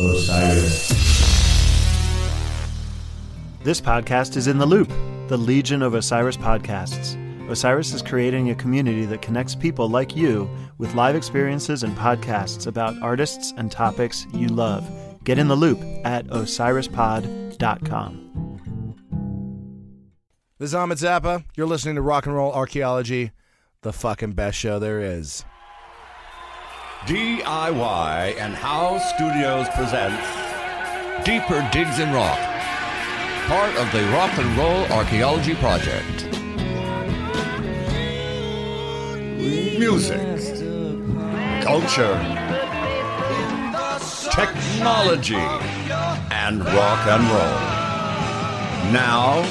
Osiris. This podcast is in the loop, the Legion of Osiris podcasts. Osiris is creating a community that connects people like you with live experiences and podcasts about artists and topics you love. Get in the loop at osirispod.com. This is Ahmet Zappa. You're listening to Rock and Roll Archaeology, the fucking best show there is. DIY and How Studios presents Deeper Digs in Rock, part of the Rock and Roll Archaeology Project. music, culture, technology, and rock and roll. Now,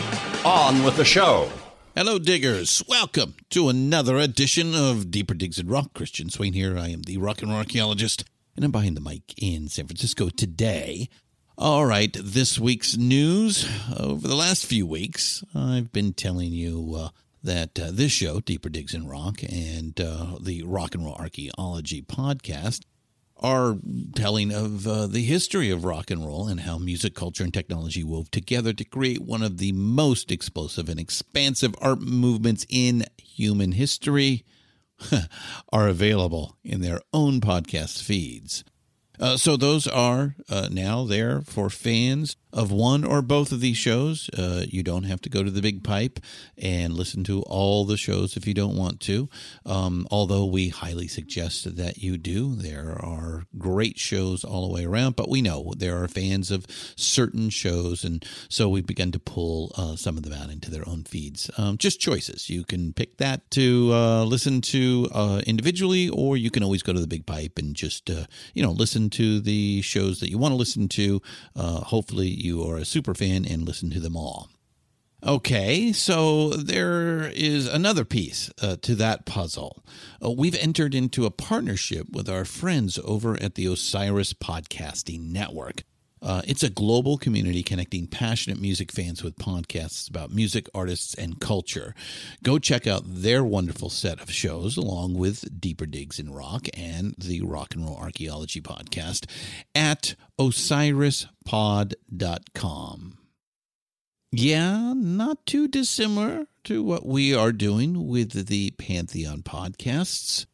on with the show. Hello, diggers. Welcome to another edition of Deeper Digs in Rock. Christian Swain here. I am the rock and roll archaeologist, and I'm behind the mic in San Francisco today. All right, this week's news. Over the last few weeks, I've been telling you uh, that uh, this show, Deeper Digs in Rock, and uh, the Rock and Roll Archaeology podcast are telling of uh, the history of rock and roll and how music, culture, and technology wove together to create one of the most explosive and expansive art movements in human history are available in their own podcast feeds. Uh, so those are uh, now there for fans of one or both of these shows. Uh, you don't have to go to the big pipe and listen to all the shows if you don't want to. Um, although we highly suggest that you do. There are great shows all the way around, but we know there are fans of certain shows, and so we've begun to pull uh, some of them out into their own feeds. Um, just choices. You can pick that to uh, listen to uh, individually, or you can always go to the big pipe and just you know listen to the shows that you want to listen to. hopefully you are a super fan and listen to them all. Okay, so there is another piece uh, to that puzzle. Uh, we've entered into a partnership with our friends over at the Osiris Podcasting Network. Uh, it's a global community connecting passionate music fans with podcasts about music, artists, and culture. Go check out their wonderful set of shows, along with Deeper Digs in Rock and the Rock and Roll Archaeology podcast, at osirispod.com. Yeah, not too dissimilar to what we are doing with the Pantheon podcasts.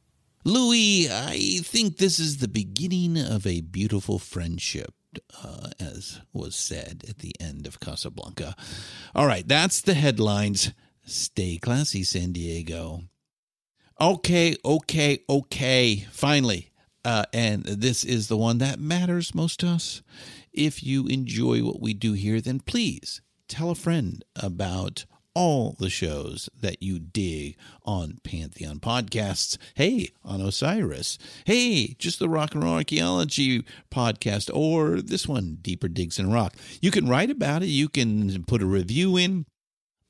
Louis, I think this is the beginning of a beautiful friendship uh, as was said at the end of Casablanca. All right, that's the headlines. Stay classy, San Diego. Okay, okay, okay. Finally, uh, and this is the one that matters most to us. If you enjoy what we do here, then please tell a friend about all the shows that you dig on Pantheon Podcasts. Hey, on Osiris. Hey, just the Rock and Roll Archaeology podcast, or this one, Deeper Digs in Rock. You can write about it, you can put a review in.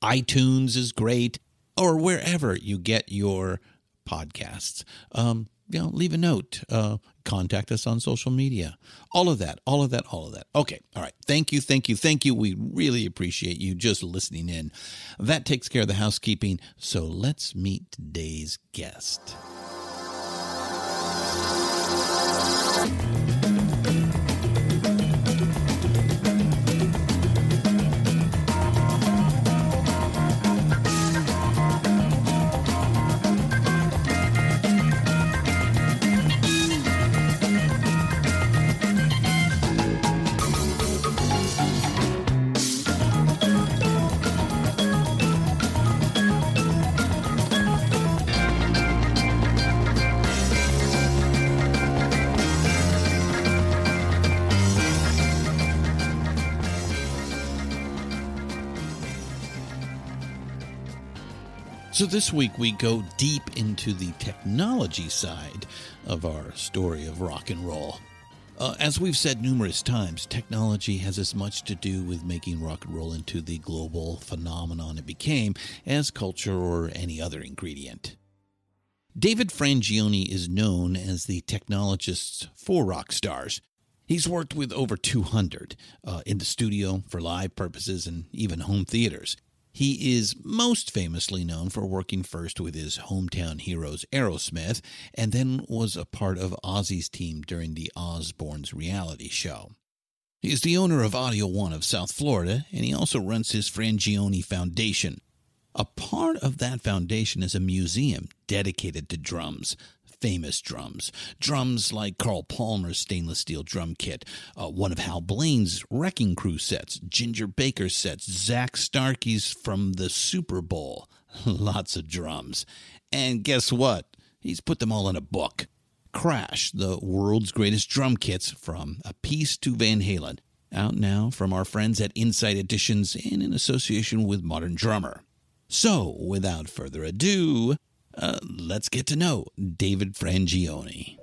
iTunes is great, or wherever you get your podcasts. Um, you know, leave a note, uh, contact us on social media. All of that, all of that, all of that. Okay. All right. Thank you. Thank you. Thank you. We really appreciate you just listening in. That takes care of the housekeeping. So let's meet today's guest. So, this week we go deep into the technology side of our story of rock and roll. Uh, as we've said numerous times, technology has as much to do with making rock and roll into the global phenomenon it became as culture or any other ingredient. David Frangioni is known as the technologist for rock stars. He's worked with over 200 uh, in the studio for live purposes and even home theaters. He is most famously known for working first with his hometown heroes Aerosmith and then was a part of Ozzy's team during the Osbournes reality show. He is the owner of Audio One of South Florida, and he also runs his Frangioni Foundation. A part of that foundation is a museum dedicated to drums, famous drums. Drums like Carl Palmer's stainless steel drum kit, uh, one of Hal Blaine's Wrecking Crew sets, Ginger Baker's sets, Zak Starkey's from the Super Bowl. Lots of drums. And guess what? He's put them all in a book. Crash, the world's greatest drum kits from Appice to Van Halen. Out now from our friends at Insight Editions and in association with Modern Drummer. So, without further ado, uh, let's get to know David Frangioni.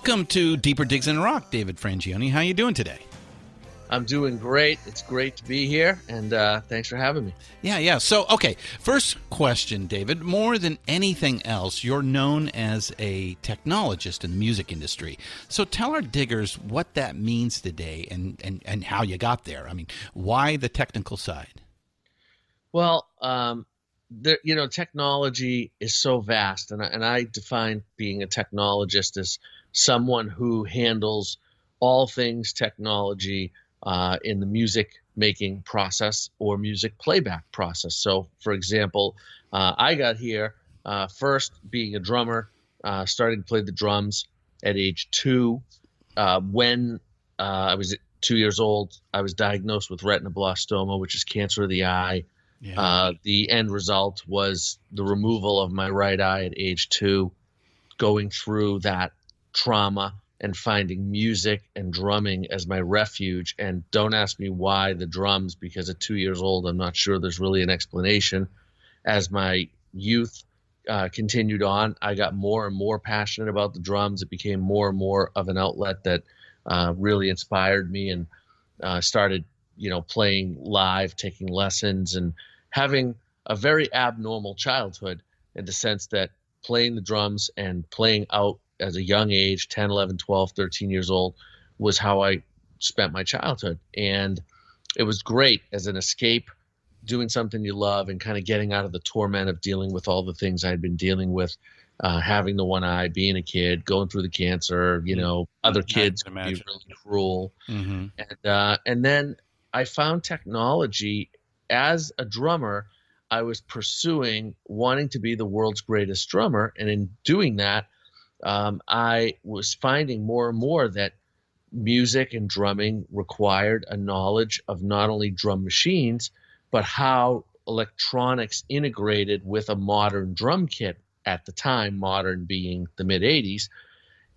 Welcome to Deeper Digs in Rock, David Frangioni. How you doing today? I'm doing great. It's great to be here, and uh, thanks for having me. Yeah, yeah. So, okay, first question, David. More than anything else, you're known as a technologist in the music industry. So, tell our diggers what that means today and, and, and how you got there. I mean, why the technical side? Well, um, there, you know, technology is so vast, and I, and I define being a technologist as someone who handles all things technology uh, in the music making process or music playback process. So, for example, uh, I got here uh, first being a drummer, uh, starting to play the drums at age two. Uh, when uh, I was two years old, I was diagnosed with retinoblastoma, which is cancer of the eye. Yeah. the end result was the removal of my right eye at age two. Going through that trauma and finding music and drumming as my refuge. And don't ask me why the drums, because at two years old, I'm not sure there's really an explanation. As my youth uh, continued on, I got more and more passionate about the drums. It became more and more of an outlet that uh, really inspired me and uh, started, you know, playing live, taking lessons, and having a very abnormal childhood in the sense that playing the drums and playing out as a young age 10 11 12 13 years old was how i spent my childhood. And it was great as an escape doing something you love and kind of getting out of the torment of dealing with all the things i'd been dealing with uh, having the one eye being a kid going through the cancer you know other kids could be really cruel. Mm-hmm. and uh, and then i found technology. As a drummer i was pursuing wanting to be the world's greatest drummer. And in doing that um, I was finding more and more that music and drumming required a knowledge of not only drum machines, but how electronics integrated with a modern drum kit at the time, modern being the mid 80s.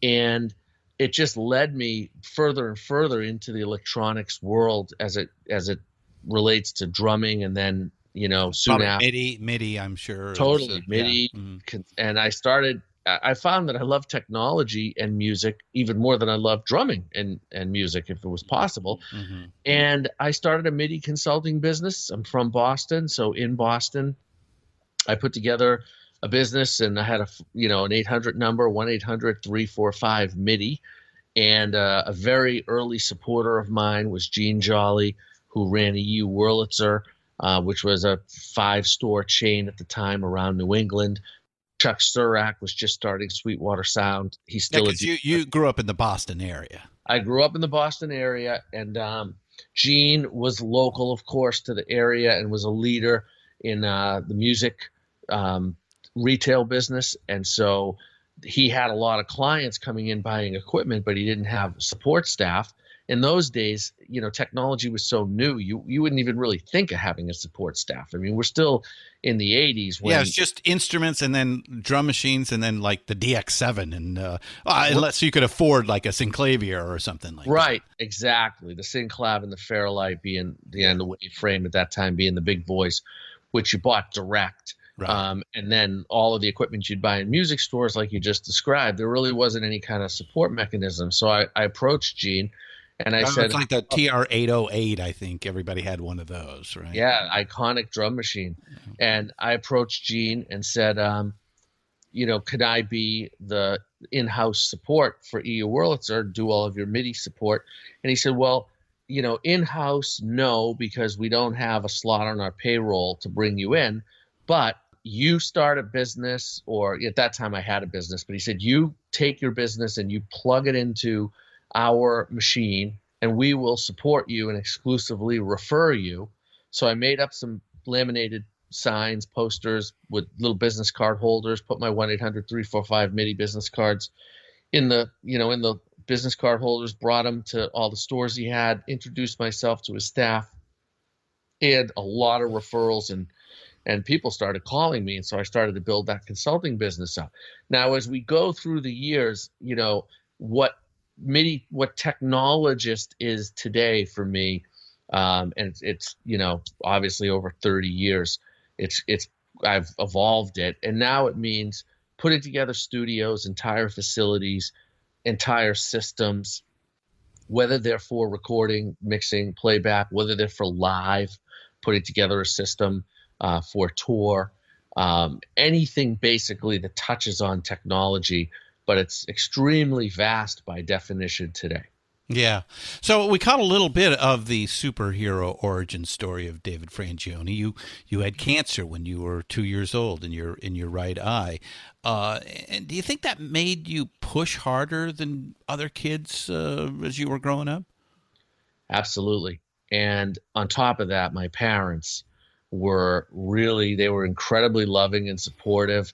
And it just led me further and further into the electronics world as it as it relates to drumming and then you know soon Probably after MIDI MIDI I'm sure totally MIDI yeah. mm-hmm. and I started I found that I love technology and music even more than I love drumming and, and music if it was possible. Mm-hmm. And I started a MIDI consulting business. I'm from Boston, so in Boston, I put together a business and I had a you know an 800 number 1 800 345 MIDI. And uh, a very early supporter of mine was Gene Jolly, who ran EU Wurlitzer, uh, which was a five store chain at the time around New England Chuck Surack was just starting Sweetwater Sound. He's Yeah, still a 'cause you you grew up in the Boston area. I grew up in the Boston area, and um, Gene was local, of course, to the area and was a leader in uh, the music um, retail business. And so he had a lot of clients coming in buying equipment, but he didn't have support staff. In those days, you know, technology was so new, you you wouldn't even really think of having a support staff. I mean, we're still in the 80s when yeah, it's just instruments and then drum machines and then like the DX7 and uh, uh, unless you could afford like a Synclavier or something like that. Right, exactly. The Synclav and the Fairlight being the end of the frame at that time being the big boys, which you bought direct. Right. Um, and then all of the equipment you'd buy in music stores, like you just described, there really wasn't any kind of support mechanism. So I, I approached Gene and I that. said, it's like the TR808. I think everybody had one of those, right? Yeah, iconic drum machine. And I approached Gene and said, um, you know, could I be the in-house support for EU Wurlitzer, do all of your MIDI support? And he said, well, you know, in-house, no, because we don't have a slot on our payroll to bring you in. But you start a business, or at that time I had a business, but he said, you take your business and you plug it into our machine and we will support you and exclusively refer you. So I made up some laminated signs, posters with little business card holders, put my 1-800-345 MIDI business cards in the, you know, in the business card holders, brought them to all the stores he had, introduced myself to his staff. Had a lot of referrals and and people started calling me and so I started to build that consulting business up. Now as we go through the years, you know, what MIDI what technologist is today for me um, and it's, it's you know obviously over 30 years it's it's I've evolved it. And now it means putting together studios entire facilities entire systems whether they're for recording mixing playback whether they're for live putting together a system uh, for tour um, anything basically that touches on technology but it's extremely vast by definition today Yeah. So we caught a little bit of the superhero origin story of David Frangioni. You you had cancer when you were two years old in your in your right eye. Uh, and do you think that made you push harder than other kids uh, as you were growing up? Absolutely. And on top of that, my parents were really, they were incredibly loving and supportive,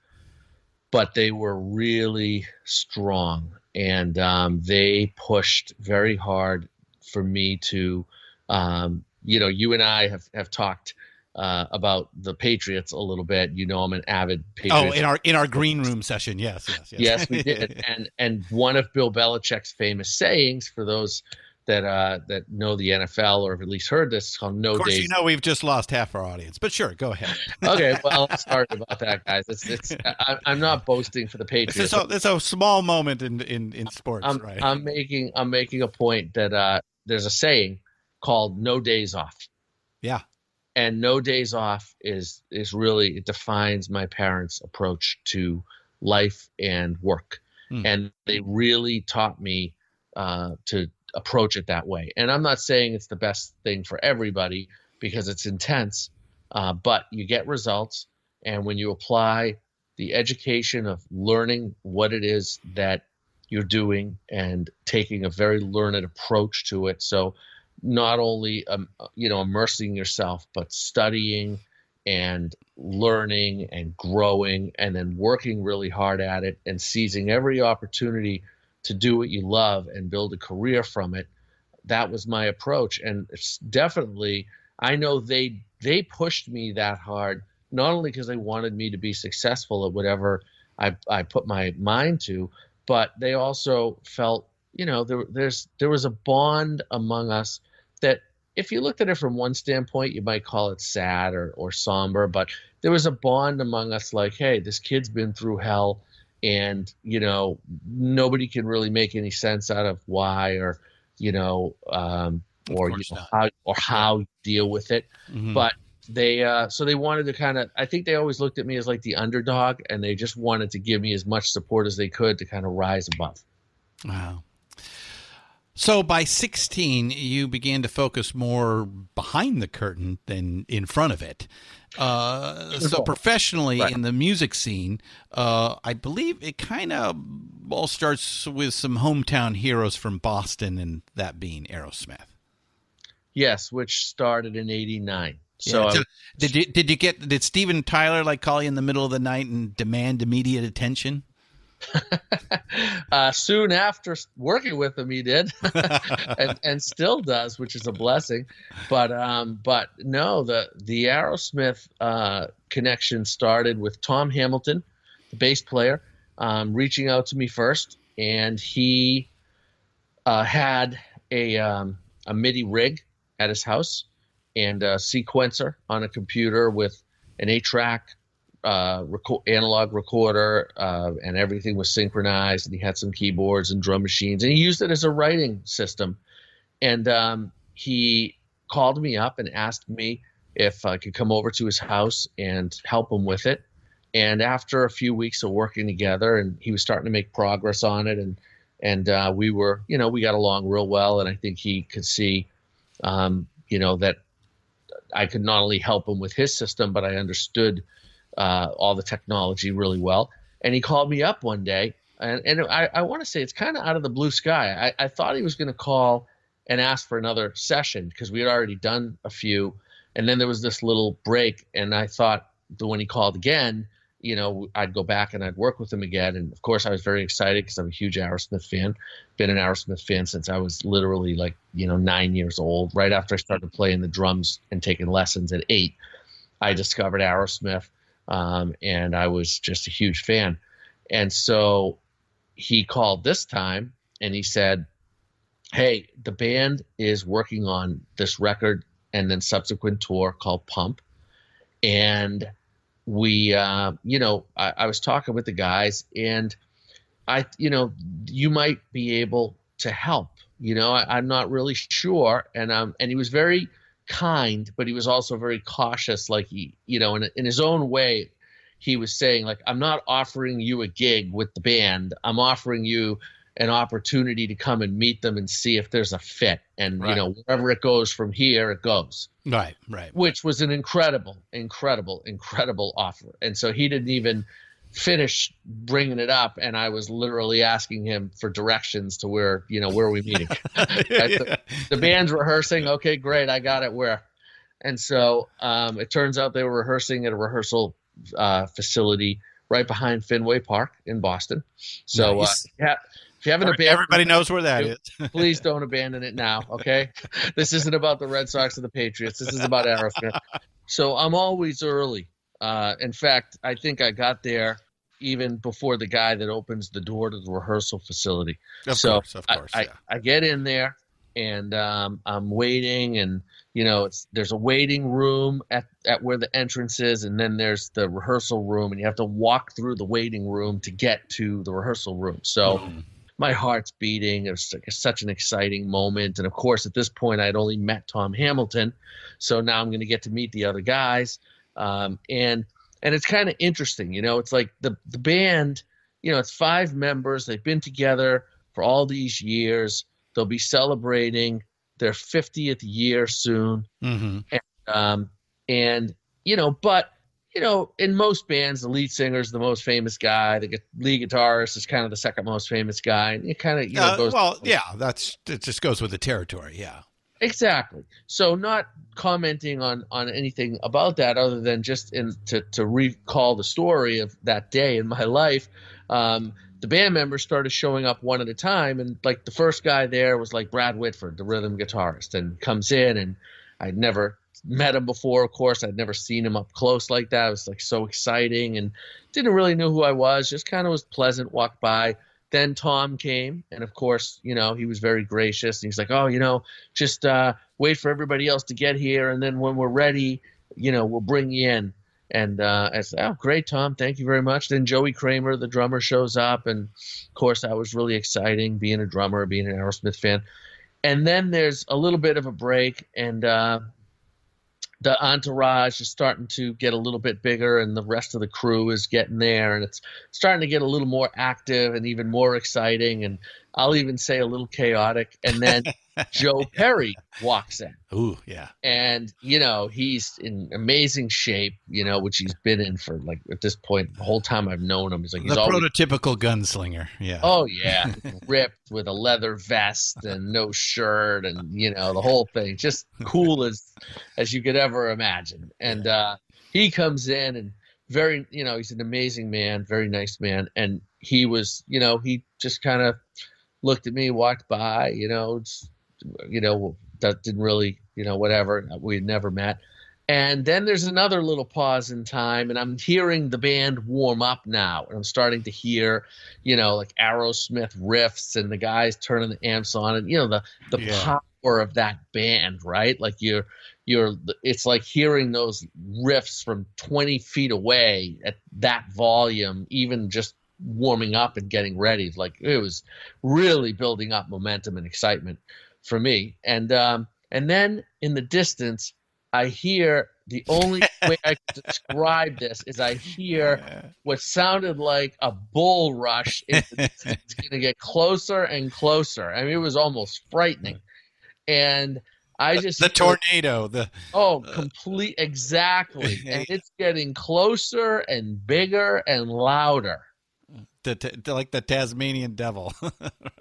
but they were really strong. And um, they pushed very hard for me to, um, you know, you and I have, have talked uh, about the Patriots a little bit. You know, I'm an avid Patriots. Oh, in our in our green room session, yes, yes, yes. yes, we did. and and one of Bill Belichick's famous sayings for those that uh, that know the NFL or have at least heard this is called "No of course, days." you know we've just lost half our audience, but sure, go ahead. okay, well, sorry about that, guys. It's it's I, I'm not boasting for the It's Patriots. a, it's a small moment in in, in sports, I'm, right? I'm making I'm making a point that uh, there's a saying called "No days off." yeah, and no days off is is really it defines my parents approach to life and work Hmm. and they really taught me uh, to approach it that way. And i'm not saying it's the best thing for everybody because it's intense uh, but you get results. And when you apply the education of learning what it is that you're doing and taking a very learned approach to it. So not only um, you know immersing yourself but studying and learning and growing and then working really hard at it and seizing every opportunity to do what you love and build a career from it. That was my approach. And it's definitely i know they they pushed me that hard not only because they wanted me to be successful at whatever i, I put my mind to but they also felt you know there, there's there was a bond among us that if you looked at it from one standpoint you might call it sad or, or somber but there was a bond among us like hey this kid's been through hell and you know nobody can really make any sense out of why or you know um, or you know, how or how you deal with it Mhm. but they uh, so they wanted to kind of i think they always looked at me as like the underdog and they just wanted to give me as much support as they could to kind of rise above Wow. So by 16, you began to focus more behind the curtain than in front of it. Uh, so professionally Right. in the music scene, uh, I believe it kind of all starts with some hometown heroes from Boston, and that being Aerosmith. Yes, which started in '89. So Yeah, so did you did you get did Steven Tyler like call you in the middle of the night and demand immediate attention? uh, soon after working with him, he did, and, and still does, which is a blessing. But um, but no, the the Aerosmith uh, connection started with Tom Hamilton, the bass player, um, reaching out to me first, and he uh, had a um, a MIDI rig at his house and a sequencer on a computer with an eight track uh, reco- analog recorder, uh, and everything was synchronized. And he had some keyboards and drum machines, and he used it as a writing system. And um, he called me up and asked me if I could come over to his house and help him with it. And after a few weeks of working together, and he was starting to make progress on it, and and uh, we were, you know, we got along real well, and I think he could see, um, you know, that I could not only help him with his system, but I understood uh, all the technology really well. And he called me up one day, and, and I, I want to say it's kind of out of the blue sky. I, I thought he was going to call and ask for another session because we had already done a few. And then there was this little break, and I thought that when he called again, you know, I'd go back and I'd work with him again. And of course, I was very excited because I'm a huge Aerosmith fan. Been an Aerosmith fan since I was literally like, you know, nine years old. Right after I started playing the drums and taking lessons at eight, I discovered Aerosmith, um, and I was just a huge fan. And so he called this time and he said, Hey, the band is working on this record and then subsequent tour called Pump. And we, uh, you know, I, I was talking with the guys and I, you know, you might be able to help. You know, I, I'm not really sure. And um, and he was very kind, but he was also very cautious. Like he, you know, in in his own way, he was saying like, I'm not offering you a gig with the band. I'm offering you an opportunity to come and meet them and see if there's a fit. And you know, wherever it goes from here, it goes Right, right. which was an incredible, incredible, incredible offer. And so he didn't even finish bringing it up, and I was literally asking him for directions to where you know where are we meeting. the, the band's rehearsing. Okay, great, I got it. Where? And so um, it turns out they were rehearsing at a rehearsal uh, facility right behind Fenway Park in Boston. So Nice. uh, yeah. If you haven't abandoned Everybody knows where that is. please don't abandon it now, okay? this isn't about the Red Sox or the Patriots. This is about Aerosmith. So I'm always early. Uh, in fact, I think I got there even before the guy that opens the door to the rehearsal facility. Of so course, of I- course. I, yeah. I get in there and um, I'm waiting, and you know, it's there's a waiting room at, at where the entrance is, and then there's the rehearsal room, and you have to walk through the waiting room to get to the rehearsal room. So Mhm. my heart's beating. It was like such an exciting moment. And of course, at this point, I'd only met Tom Hamilton, so now I'm going to get to meet the other guys. Um, and and it's kind of interesting, you know. It's like the the band, you know, it's five members. They've been together for all these years. They'll be celebrating their 50th year soon Mhm. um, and you know, but you know, in most bands, the lead singer is the most famous guy. The lead guitarist is kind of the second most famous guy, and it kind of you know Uh, goes well, yeah, that's it. Just goes with the territory. Yeah. Exactly. So not commenting on on anything about that other than just in to to recall the story of that day in my life. Um, the band members started showing up one at a time, and like the first guy there was like Brad Whitford, the rhythm guitarist, and comes in, and I'd never met him before. Of course, I'd never seen him up close like that. It was like so exciting, and didn't really know who I was. Just kind of was pleasant. Walked by. Then Tom came, and of course, you know, he was very gracious. And he's like, "Oh, you know, just uh, wait for everybody else to get here, and then when we're ready, you know, we'll bring you in." And uh, I said, "Oh, great, Tom. Thank you very much." Then Joey Kramer, the drummer, shows up, and of course, that was really exciting, being a drummer, being an Aerosmith fan. And then there's a little bit of a break, and uh, the entourage is starting to get a little bit bigger, and the rest of the crew is getting there, and it's starting to get a little more active and even more exciting. And I'll even say a little chaotic. And then Joe Perry walks in. Ooh, yeah. And, you know, he's in amazing shape, you know, which he's been in for like at this point, the whole time I've known him. He's like, he's the always, prototypical gunslinger. Yeah. oh, yeah, ripped with a leather vest and no shirt and, you know, the whole thing. Just cool as, as you could ever imagine. And, uh, he comes in and very, you know, he's an amazing man, very nice man. And he was, you know, he just kind of looked at me, walked by, you know, it's, you know, that didn't really, you know, whatever. We had never met. And then there's another little pause in time, and I'm hearing the band warm up now, and I'm starting to hear, you know, like Aerosmith riffs and the guys turning the amps on, and you know the the Yeah. power of that band, right? Like you're you're it's like hearing those riffs from 20 feet away at that volume, even just warming up and getting ready. Like it was really building up momentum and excitement for me. And um, and then in the distance, I hear the only way I can describe this is I hear what sounded like a bull rush. It's going to get closer and closer. I mean, it was almost frightening. And I just the tornado. The Oh, complete exactly. And it's getting closer and bigger and louder. The, like the Tasmanian devil.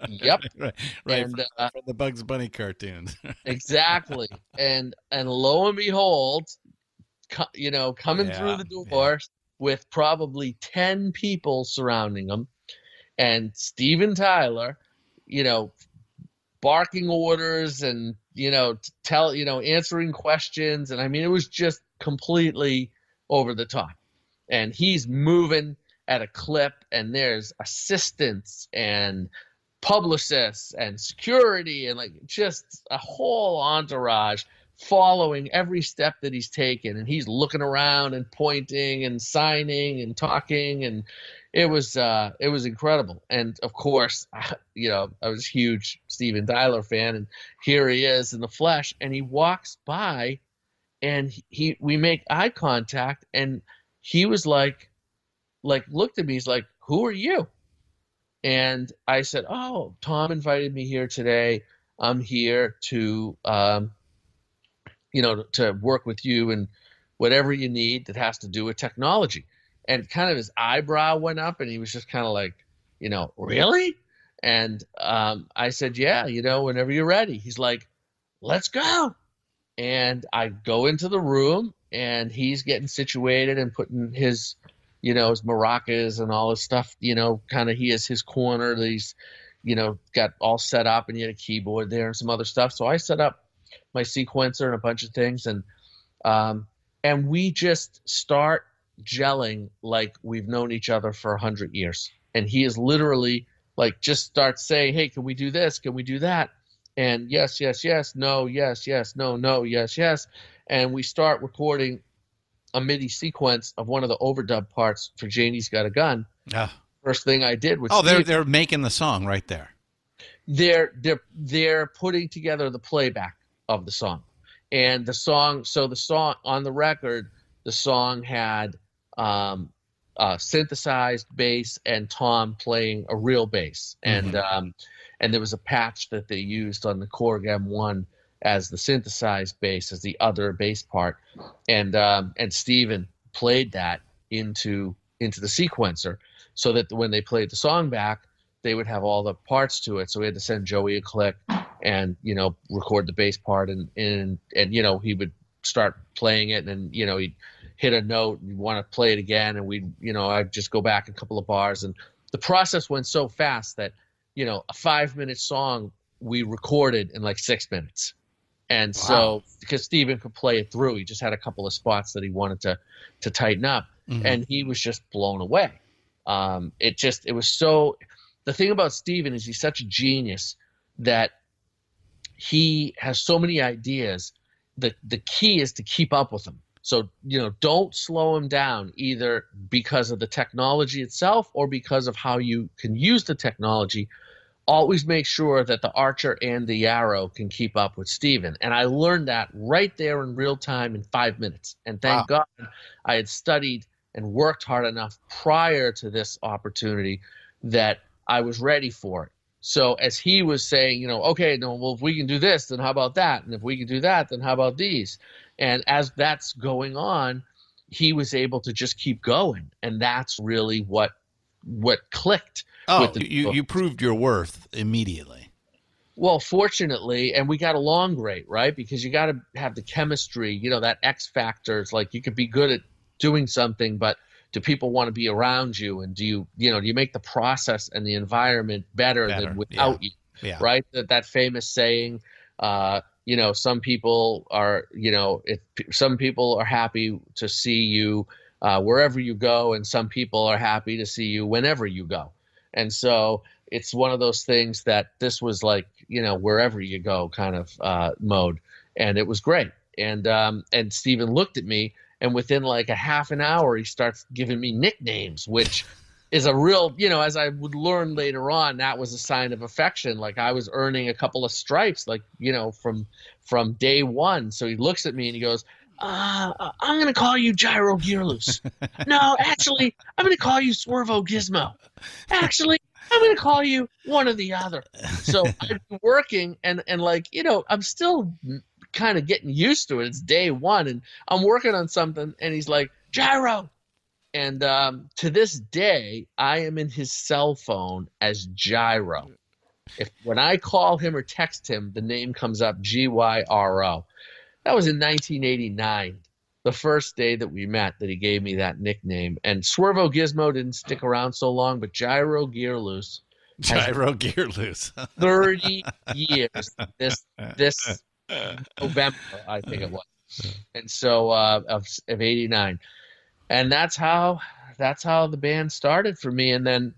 Yep. right. Right. And from, uh, from the Bugs Bunny cartoons. exactly. And and lo and behold, co- you know, coming Yeah, through the yeah. door with probably 10 people surrounding him and Steven Tyler, you know, barking orders and you know tell you know answering questions and I mean it was just completely over the top. And he's moving at a clip and there's assistants and publicists and security and like just a whole entourage following every step that he's taken. And he's looking around and pointing and signing and talking. And it was uh it was incredible. And of course you know i was a huge steven tyler fan. And here he is in the flesh and he walks by and he we make eye contact and he was like like looked at me he's like who are you and I said, "Oh, Tom invited me here today. I'm here to, um, you know, to work with you and whatever you need that has to do with technology." And kind of his eyebrow went up, and he was just kind of like, you know, really? And um, I said, "Yeah, you know, whenever you're ready." He's like, "Let's go." And I go into the room, and he's getting situated and putting his you know, his maracas and all his stuff, you know, kind of he has his corner that he's, you know, got all set up and he had a keyboard there and some other stuff. So I set up my sequencer and a bunch of things and um and we just start gelling like we've known each other for a hundred years. And he is literally like just starts saying, Hey, can we do this? Can we do that? And yes, yes, yes, no, yes, yes, no, no, yes, yes. And we start recording a MIDI sequence of one of the overdub parts for Janie's Got a Gun. Ah. First thing I did was oh, they're Steve- they're making the song right there. they're they're they're putting together the playback of the song, and the song. So the song on the record, the song had um, uh, synthesized bass and Tom playing a real bass, and um, and there was a patch that they used on the Korg M1 as the synthesized bass as the other bass part, and um, and Steven played that into into the sequencer so that when they played the song back they would have all the parts to it. So we had to send Joey a click and, you know, record the bass part and, and, and, you know, he would start playing it and, you know, he'd hit a note and want to play it again. And we'd, you know, I'd just go back a couple of bars and the process went so fast that, you know, a five minute song we recorded in like six minutes. And so because Steven could play it through, he just had a couple of spots that he wanted to, to tighten up Mhm. and he was just blown away. Um, it just, it was so, the thing about Steven is he's such a genius that he has so many ideas. The the key is to keep up with him. So, you know, don't slow him down either because of the technology itself or because of how you can use the technology. Always make sure that the archer and the arrow can keep up with Steven. And I learned that right there in real time in five minutes. And thank God I had studied and worked hard enough prior to this opportunity that I was ready for it. So as he was saying, you know, okay, no, well, if we can do this, then how about that? And if we can do that, then how about these? And as that's going on, he was able to just keep going, and that's really what what clicked. Oh, with the you, you proved your worth immediately. Well, fortunately, and we got along great, right? Because you got to have the chemistry, you know, that X factor. It's like you could be good at doing something, but do people want to be around you? And do you, you know, do you make the process and the environment better, Better, than without you? Yeah. Right? That that famous saying, uh, you know, some people are, you know, if some people are happy to see you uh, wherever you go, and some people are happy to see you whenever you go. And so it's one of those things that this was like, you know, wherever you go kind of uh, mode, and it was great. And um, and Steven looked at me, and within like a half an hour, he starts giving me nicknames, which is a real, you know, as I would learn later on, that was a sign of affection. Like I was earning a couple of stripes, like you know, from from day one. So he looks at me and he goes, uh, I'm going to call you Gyro Gearloose. no, actually, I'm going to call you Swervo Gizmo. Actually, I'm going to call you one or the other. So I've been working and, and like, you know, I'm still kind of getting used to it. It's day one and I'm working on something and he's like, Gyro. And um, to this day, I am in his cell phone as Gyro. If when I call him or text him, the name comes up G Y R O. That was in 1989, the first day that we met, that he gave me that nickname. And Swervo Gizmo didn't stick around so long, but Gyro Gearloose, Gyro Gearloose. 30 years this this November, I think it was. And so uh, of of 89. And that's how that's how the band started for me. And then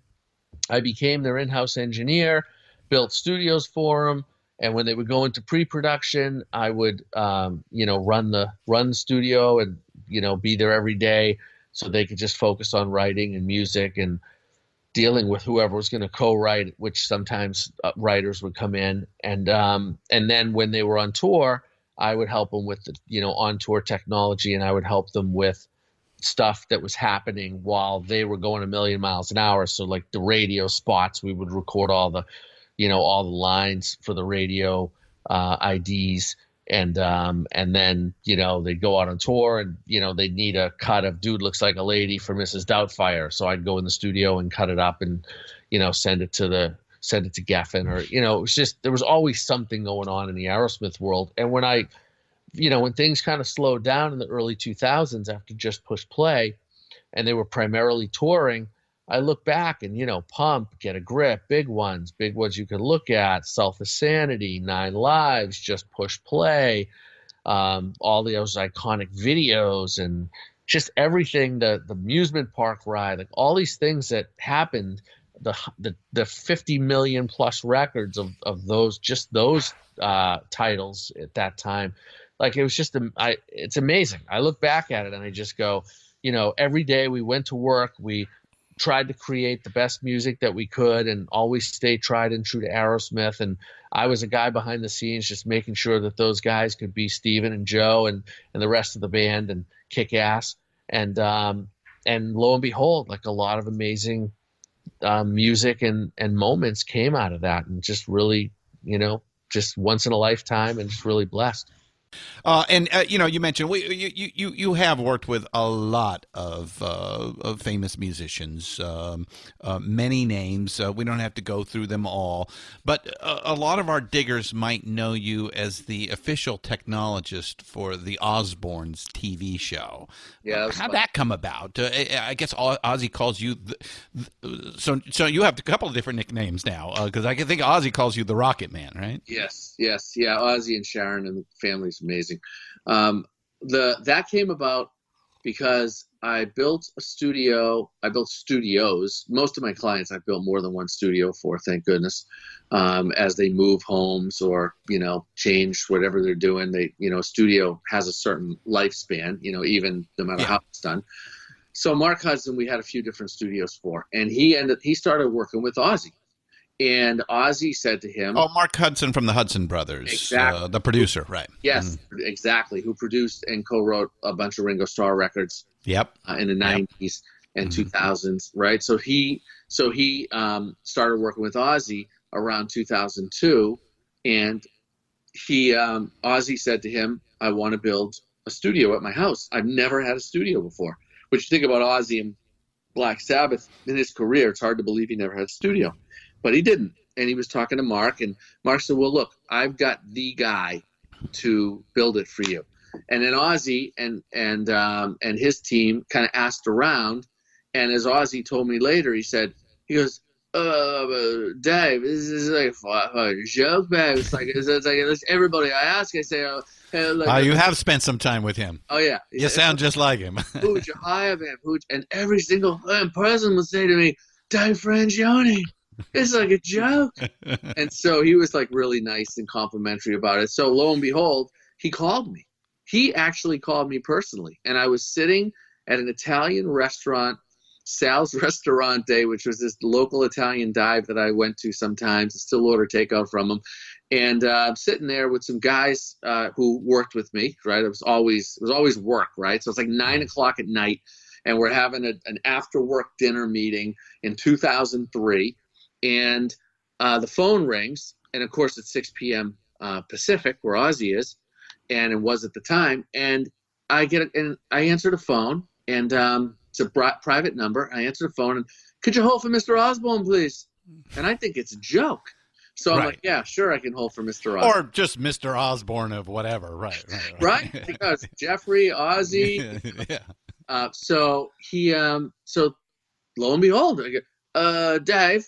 I became their in-house engineer, built studios for them and when they would go into pre-production i would um, you know run the run studio and you know be there every day so they could just focus on writing and music and dealing with whoever was going to co-write which sometimes uh, writers would come in. And um, and then when they were on tour i would help them with the you know on tour technology and i would help them with stuff that was happening while they were going a million miles an hour. So like the radio spots we would record all the you know all the lines for the radio uh, IDs, and um, and then you know they'd go out on tour, and you know they'd need a cut of "Dude Looks Like a Lady" for Mrs. Doubtfire, so I'd go in the studio and cut it up, and you know send it to the send it to Geffen, or you know it was just there was always something going on in the Aerosmith world, and when I you know when things kind of slowed down in the early 2000s after just push play, and they were primarily touring. I look back and you know, pump, get a grip, big ones, big ones you can look at, self sanity, nine lives, just push play, um, all those iconic videos and just everything, the the amusement park ride, like all these things that happened, the the the fifty million plus records of of those just those uh, titles at that time, like it was just I it's amazing. I look back at it and I just go, you know, every day we went to work, we tried to create the best music that we could and always stay tried and true to Aerosmith. And I was a guy behind the scenes just making sure that those guys could be Steven and Joe and, and the rest of the band and kick ass. And, um, and lo and behold, like a lot of amazing um, music and, and moments came out of that and just really, you know, just once in a lifetime and just really blessed. Uh, and uh, you know, you mentioned we, you, you you have worked with a lot of, uh, of famous musicians, um, uh, many names. Uh, we don't have to go through them all, but a, a, lot of our diggers might know you as the official technologist for the Osbournes TV show. Yeah, how'd fun. that come about? Uh, I guess Ozzy calls you. The, the, so so you have a couple of different nicknames now because I can think Ozzy calls you the Rocket Man, right? Yes, yes, yeah. Ozzy and Sharon and the amazing. Um, the that came about because I built a studio. I built studios. Most of my clients I've built more than one studio for, thank goodness. Um, as they move homes or you know change whatever they're doing, they you know studio has a certain lifespan. You know even no matter yeah. how it's done. So Mark Hudson, we had a few different studios for, and he ended. He started working with Ozzy and Ozzy said to him, "Oh, Mark Hudson from the Hudson Brothers, exactly. Uh, the producer, right? Yes, mm. exactly. Who produced and co-wrote a bunch of Ringo Starr records? Yep. Uh, in the '90s yep. and mm-hmm. 2000s, right? So he, so he um, started working with Ozzy around 2002, and he um, Ozzy said to him, "I want to build a studio at my house. I've never had a studio before." Which you think about Ozzy and Black Sabbath in his career, it's hard to believe he never had a studio, but he didn't. And he was talking to Mark, and Mark said, "Well, look, I've got the guy to build it for you." And then Ozzy and and um, and his team kind of asked around, and as Ozzy told me later, he said, he goes, uh, Dave, this is like a joke, man. It's like it's, it's like it's everybody I ask, I say, uh, like, Oh, you have spent some time with him. oh yeah, You sound just like him. who would you hire, man? Who would, and every single person would say to me, Dave Frangioni. It's like a joke. and so he was like really nice and complimentary about it. So lo and behold, he called me. He actually called me personally. And I was sitting at an Italian restaurant, Sal's Restaurante, which was this local Italian dive that I went to sometimes, I still order takeout from them. And uh, I'm sitting there with some guys uh, who worked with me, right? It was always it was always work, right? So it's like nine o'clock at night, and we're having a, an after work dinner meeting in 2003, and uh, the phone rings, and of course it's 6 p.m. Uh, Pacific, where Ozzy is, and it was at the time, and I get a, and I answer the phone, and um, it's a bri- private number. I answer the phone, and could you hold for Mr. Osbourne, please? And I think it's a joke. So I'm Right. like, yeah, sure, I can hold for Mr. Osbourne. or just Mr. Osbourne of whatever. Right. Right. right? Because Jeffrey, Ozzy, yeah. Uh, so he, um, so lo and behold, I go, uh, Dave,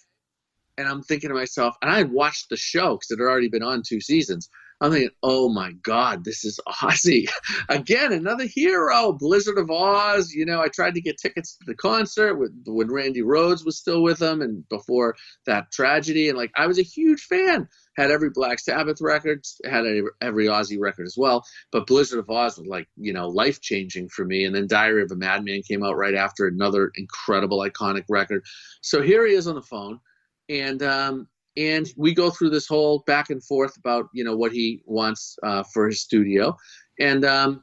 and I'm thinking to myself, and I had watched the show because it had already been on two seasons. I'm thinking, oh my God, this is Ozzy again, another hero, Blizzard of Oz. You know, I tried to get tickets to the concert with, when Randy Rhoads was still with them, and before that tragedy, and like I was a huge fan. Had every Black Sabbath record, had every, every Ozzy record as well but Blizzard of Oz was like you know life changing for me. And then Diary of a Madman came out right after another incredible iconic record. So here he is on the phone, and um, and we go through this whole back and forth about you know what he wants uh, for his studio, and um,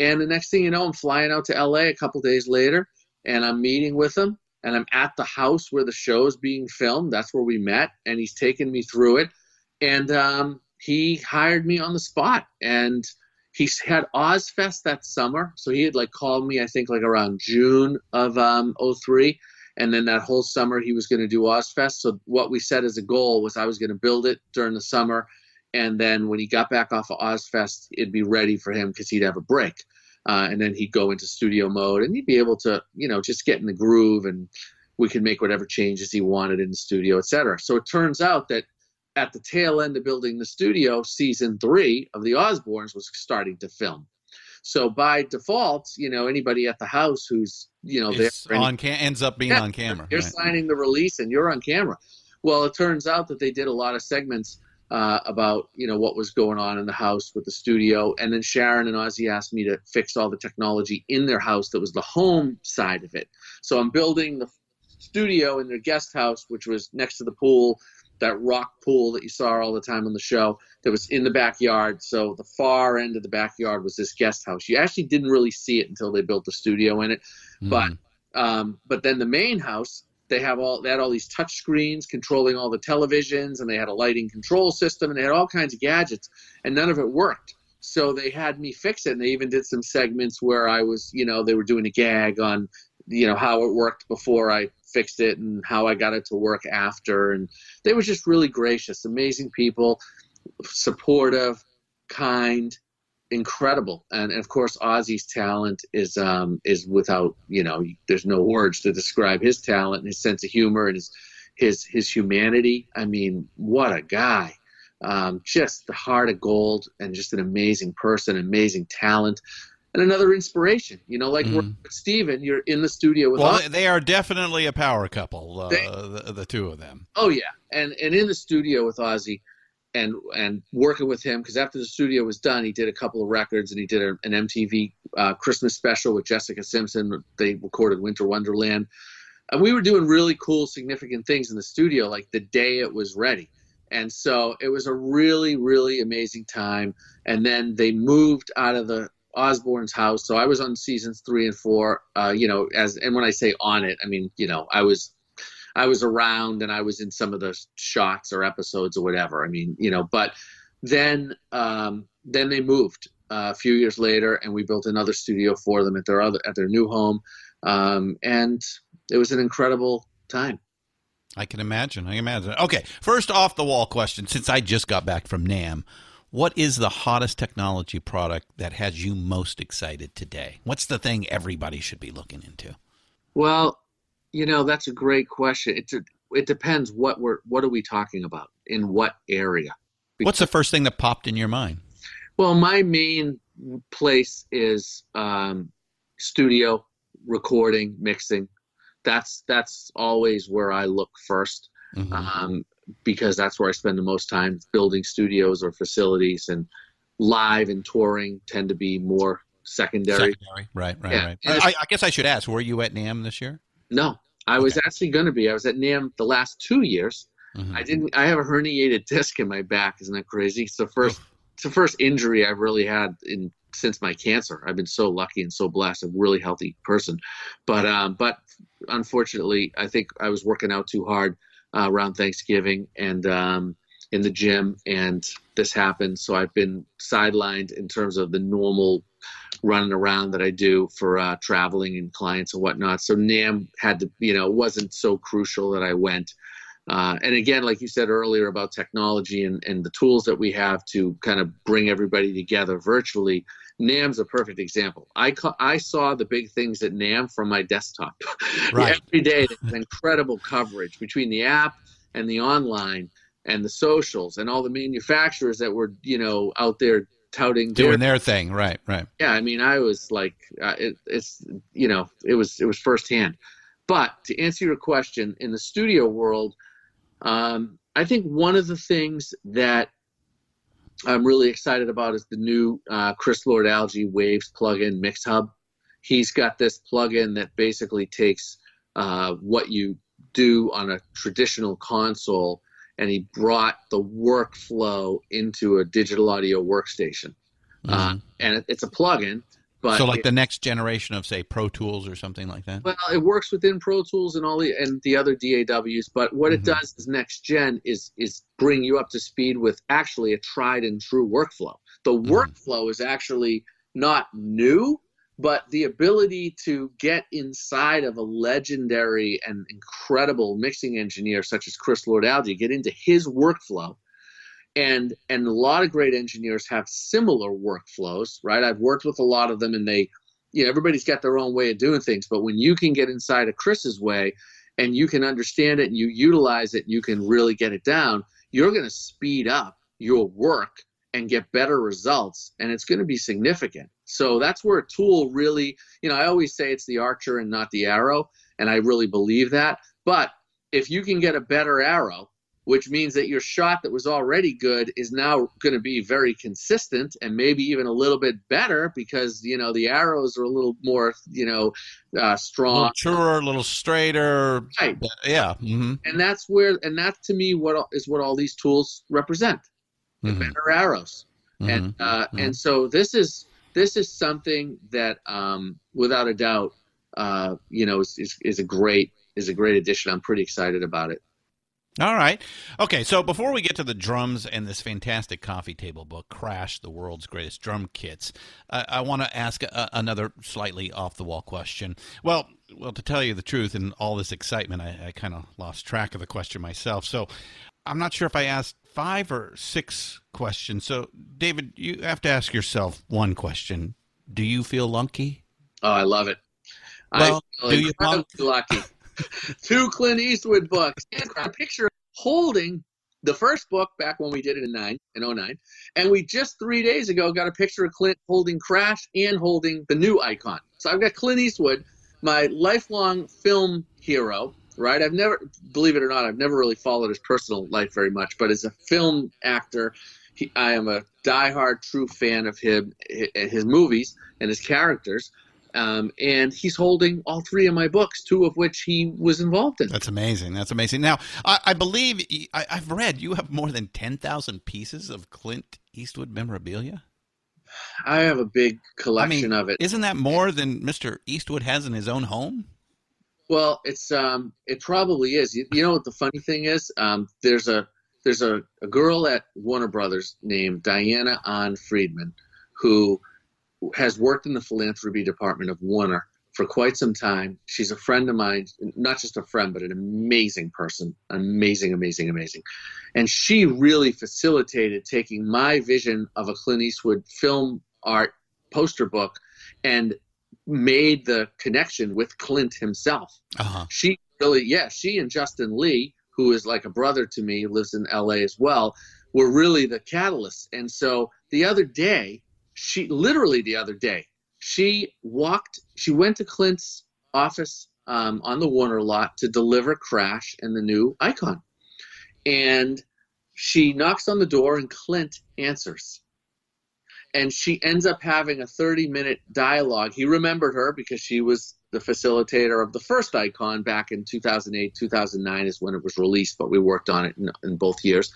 and the next thing you know, I'm flying out to L.A. a couple days later, and I'm meeting with him, and I'm at the house where the show is being filmed. That's where we met, and he's taken me through it, and um, he hired me on the spot, and he had Ozzfest that summer. So he had like called me, I think like around June of um 03. And then that whole summer he was going to do Ozzfest. So what we set as a goal was I was going to build it during the summer. And then when he got back off of Ozzfest, it'd be ready for him because he'd have a break. Uh, and then he'd go into studio mode and he'd be able to, you know, just get in the groove and we could make whatever changes he wanted in the studio, et cetera. So it turns out that at the tail end of building the studio, season three of the Osbournes was starting to film. So by default, you know, anybody at the house who's, you know, there on cam- ends up being Yeah, on camera. you're right. signing the release and you're on camera. Well, it turns out that they did a lot of segments uh, about you know what was going on in the house with the studio, and then Sharon and Ozzy asked me to fix all the technology in their house that was the home side of it. So I'm building the studio in their guest house, which was next to the pool, that rock pool that you saw all the time on the show that was in the backyard. So the far end of the backyard was this guest house. You actually didn't really see it until they built the studio in it, but Mhm. um, but then the main house, they have all they had all these touch screens controlling all the televisions, and they had a lighting control system, and they had all kinds of gadgets, and none of it worked. So they had me fix it, and they even did some segments where I was, you know, they were doing a gag on, you know, how it worked before I fixed it and how I got it to work after, and they were just really gracious, amazing people, supportive, kind, incredible. And, and of course ozzy's talent is um is without you know there's no words to describe his talent and his sense of humor and his his his humanity. I mean what a guy. Um just the heart of gold and just an amazing person amazing talent and another inspiration you know like Mhm. working with steven you're in the studio with Well, they are definitely a power couple, uh, They- the, the two of them. Oh yeah, and and in the studio with Ozzy, and and working with him because after the studio was done, he did a couple of records and he did a, an MTV uh, Christmas special with Jessica Simpson. They recorded Winter Wonderland, and we were doing really cool, significant things in the studio like the day it was ready. And so it was a really, really amazing time. And then they moved out of the Osbourne's house. So I was on seasons three and four. Uh, you know, as and when I say on it, I mean you know I was I was around and I was in some of the shots or episodes or whatever. I mean, you know, but then um, then they moved uh, a few years later, and we built another studio for them at their other at their new home, um, and it was an incredible time. I can imagine. I can imagine. Okay, first off the wall question. Since I just got back from NAMM, what is the hottest technology product that has you most excited today? What's the thing everybody should be looking into? Well, you know that's a great question. It it depends what we're what are we talking about in what area. What's the first thing that popped in your mind? Well, my main place is um, studio recording, mixing. That's that's always where I look 1st Mhm. um, because that's where I spend the most time building studios or facilities, and live and touring tend to be more secondary. Secondary. Right, right, Yeah. right. I, I guess I should ask, were you at NAMM this year? No, I was Okay. actually going to be. I was at NAMM the last two years. Mhm. I didn't. I have a herniated disc in my back. Isn't that crazy? It's the first. It's the first injury I've really had in since my cancer. I've been so lucky and so blessed. A really healthy person, but um, but unfortunately, I think I was working out too hard uh, around Thanksgiving and um, in the gym, and this happened. So I've been sidelined in terms of the normal running around that I do for uh, traveling and clients and whatnot. So NAMM had to, you know, it wasn't so crucial that I went. Uh, and again, like you said earlier about technology and, and the tools that we have to kind of bring everybody together virtually, NAMM's a perfect example. I ca- I saw the big things at NAM from my desktop. Right. Every day, there's incredible coverage between the app and the online and the socials and all the manufacturers that were, you know, out there touting their Doing their thing. Right, right. yeah i mean i was like uh, it, it's you know it was it was firsthand but to answer your question in the studio world um, i think one of the things that i'm really excited about is the new uh, chris lord alge waves plugin mix hub he's got this plugin that basically takes uh, what you do on a traditional console and he brought the workflow into a digital audio workstation uh, Mhm. and it, it's a plugin. But so, like it, the next generation of, say, Pro Tools or something like that? well, it works within Pro Tools and all the and the other DAWs. But what Mhm. it does is next gen is is bring you up to speed with actually a tried and true workflow. The Mhm. workflow is actually not new, but the ability to get inside of a legendary and incredible mixing engineer such as Chris Lord Alge, get into his workflow and and a lot of great engineers have similar workflows right? I've worked with a lot of them and they you know everybody's got their own way of doing things. But when you can get inside of chris's way and you can understand it and you utilize it and you can really get it down you're going to speed up your work and get better results and it's going to be significant. So that's where a tool really you know i always say it's the archer and not the arrow and i really believe that. But if you can get a better arrow which means that your shot that was already good is now going to be very consistent and maybe even a little bit better because you know the arrows are a little more you know uh, a little strong truer, a little straighter. right Yeah. hmm and that's where and that to me what is what all these tools represent the Mhm. better arrows and uh, mhm. and so this is this is something that um, without a doubt uh, you know is, is, is a great is a great addition i'm pretty excited about it All right. Okay, so before we get to the drums and this fantastic coffee table book, Crash, the World's Greatest Drum Kits, uh, I want to ask a, another slightly off the wall question. Well, well, to tell you the truth, in all this excitement, I, I kind of lost track of the question myself. So I'm not sure if I asked five or six questions. So, David, you have to ask yourself one question Do you feel lucky? Oh, I love it. Well, I feel do you, lucky. Two Clint Eastwood books and a picture holding the first book back when we did it in nine in 09. And we just three days ago got a picture of Clint holding Crash and holding the new icon. So I've got Clint Eastwood, my lifelong film hero, right? I've never, believe it or not, I've never really followed his personal life very much, but as a film actor, he, I am a diehard true fan of him, his movies and his characters. Um, and he's holding all three of my books, two of which he was involved in. That's amazing. That's amazing. Now, I, I believe I, I've read you have more than 10,000 pieces of Clint Eastwood memorabilia. I have a big I collection mean, of it. isn't that more than Mr. Eastwood has in his own home? Well, it's um, it probably is. You, you know what the funny thing is? Um, there's a there's a, a girl at Warner Brothers named Diana Ann Friedman, who has worked in the philanthropy department of Warner for quite some time. She's a friend of mine, not just a friend, but an amazing person, amazing, amazing, amazing. And she really facilitated taking my vision of a Clint Eastwood film art poster book and made the connection with Clint himself. Uh-huh. She really, yeah, she and Justin Lee, who is like a brother to me, lives in LA as well, were really the catalysts. And so the other day, she literally the other day, she walked, she went to Clint's office um, on the Warner lot to deliver Crash and the new icon. And she knocks on the door, and Clint answers and she ends up having a 30 minute dialogue. He remembered her because she was the facilitator of the first icon back in 2008, 2009 is when it was released, but we worked on it in, in both years.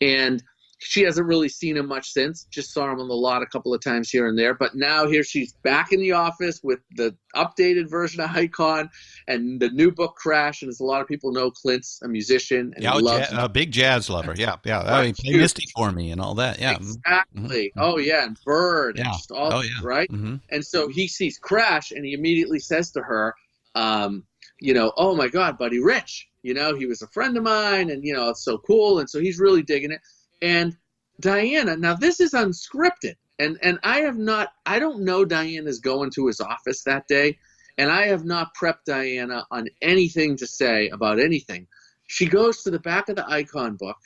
And she hasn't really seen him much since. Just saw him on the lot a couple of times here and there. But now here she's back in the office with the updated version of Icon and the new book Crash. And as a lot of people know, Clint's a musician and Yeah, he oh, loves ja- a big jazz lover. Yeah, yeah. I mean, play Misty for me and all that. Yeah. Exactly. Oh yeah, and Bird. Yeah. And just all, Oh, yeah. Right. Mhm. And so he sees Crash and he immediately says to her, um, you know, oh my God, Buddy Rich, you know, he was a friend of mine and, you know, it's so cool. And so he's really digging it. And Diana, now this is unscripted. And, and I have not, I don't know Diana's going to his office that day. And I have not prepped Diana on anything to say about anything. She goes to the back of the icon book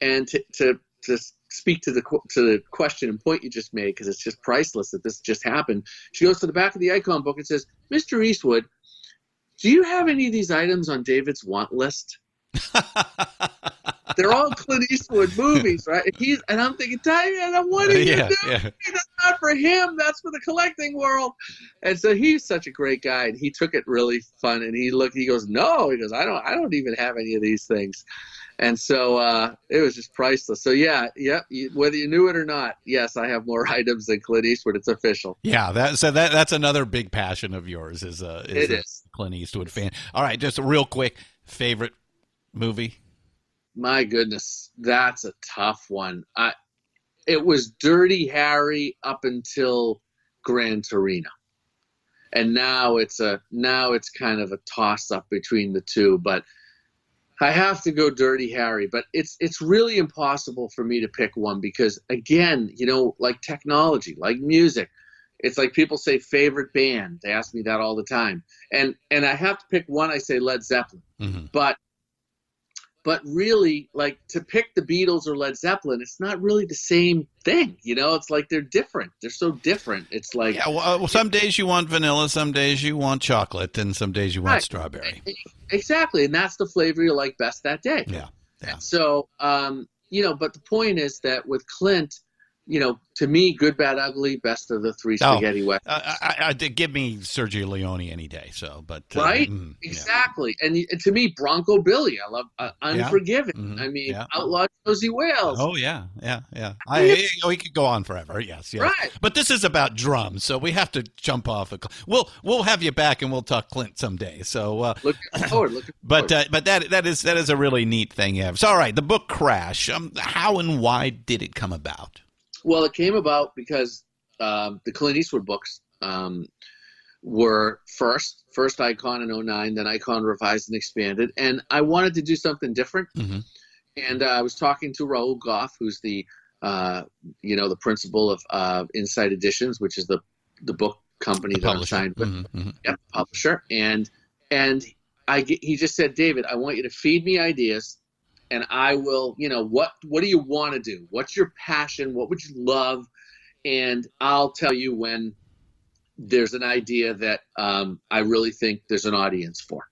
and to, to, to speak to the to the question and point you just made because it's just priceless that this just happened. She goes to the back of the icon book and says, "Mr. Eastwood, do you have any of these items on David's want list?" They're all Clint Eastwood movies, right? And he's and I'm thinking, Diana, what are you yeah, doing? yeah. That's not for him. That's for the collecting world. And so he's such a great guy, and he took it really fun. And he looked, he goes, no, he goes, I don't, I don't even have any of these things. And so uh, it was just priceless. So yeah, yep. You, whether you knew it or not, yes, I have more items than Clint Eastwood. It's official. Yeah, that so that that's another big passion of yours is a is It a is. Clint Eastwood fan. All right, just real quick, favorite movie. My goodness, that's a tough one. I, it was Dirty Harry up until Gran Torino, and now it's a now it's kind of a toss up between the two. But I have to go Dirty Harry. But it's it's really impossible for me to pick one because again, you know, like technology, like music. It's like people say favorite band. They ask me that all the time, and and I have to pick one. I say Led Zeppelin hmm but but really like to pick the beatles or led zeppelin it's not really the same thing you know it's like they're different they're so different it's like Yeah, well, uh, well, some days you want vanilla, some days you want chocolate, and some days you want Right. strawberry. exactly and that's the flavor you like best that day Yeah, yeah. so um you know but the point is that with clint you know to me good bad ugly best of the three spaghetti west Uh, I, I, I give me Sergio Leone any day. So, but uh, Right? mm, yeah. exactly and, and to me bronco billy i love uh, unforgiven Mhm. i mean Yeah. outlaw josey wales Oh yeah, yeah, yeah. I, we could go on forever. Yes, yes. Right. But this is about drums, so we have to jump off. A, we'll we'll have you back, and we'll talk Clint someday. So, uh, looking forward looking but forward. uh, but that that is that is a really neat thing. Yeah. So, all right, the book Crash. Um, how and why did it come about? Well, it came about because um, the Clint Eastwood books um, were first, first Icon in 09, then Icon revised and expanded, and I wanted to do something different. Mhm. And uh, I was talking to Raoul Goff, who's the, uh, you know, the principal of uh, Insight Editions, which is the the book company that I'm Publisher. signed with Mhm, mhm. yep, publisher. And and I he just said, David, I want you to feed me ideas, and I will, you know, what what do you want to do? What's your passion? What would you love? And I'll tell you when there's an idea that um, I really think there's an audience for.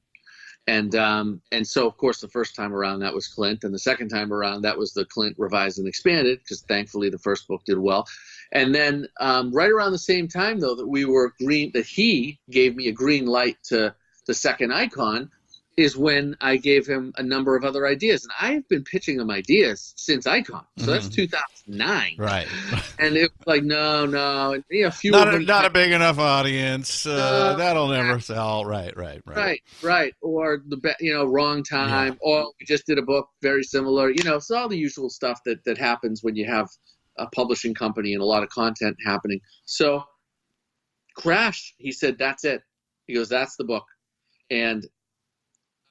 And um, and so of course the first time around that was Clint, and the second time around that was the Clint revised and expanded because thankfully the first book did well. And then um, right around the same time though that we were green, that he gave me a green light to the second icon, is when I gave him a number of other ideas. And I've been pitching him ideas since Icon. So that's 2009. Right. And it was like, no, no. And, a few not a, not a big enough audience. Uh, No. that'll never sell. Right, right, right. Right, right. Or the you know wrong time. Or we just did a book very similar. You know, it's all the usual stuff that that happens when you have a publishing company and a lot of content happening. So, Crash, he said, that's it. He goes, that's the book, and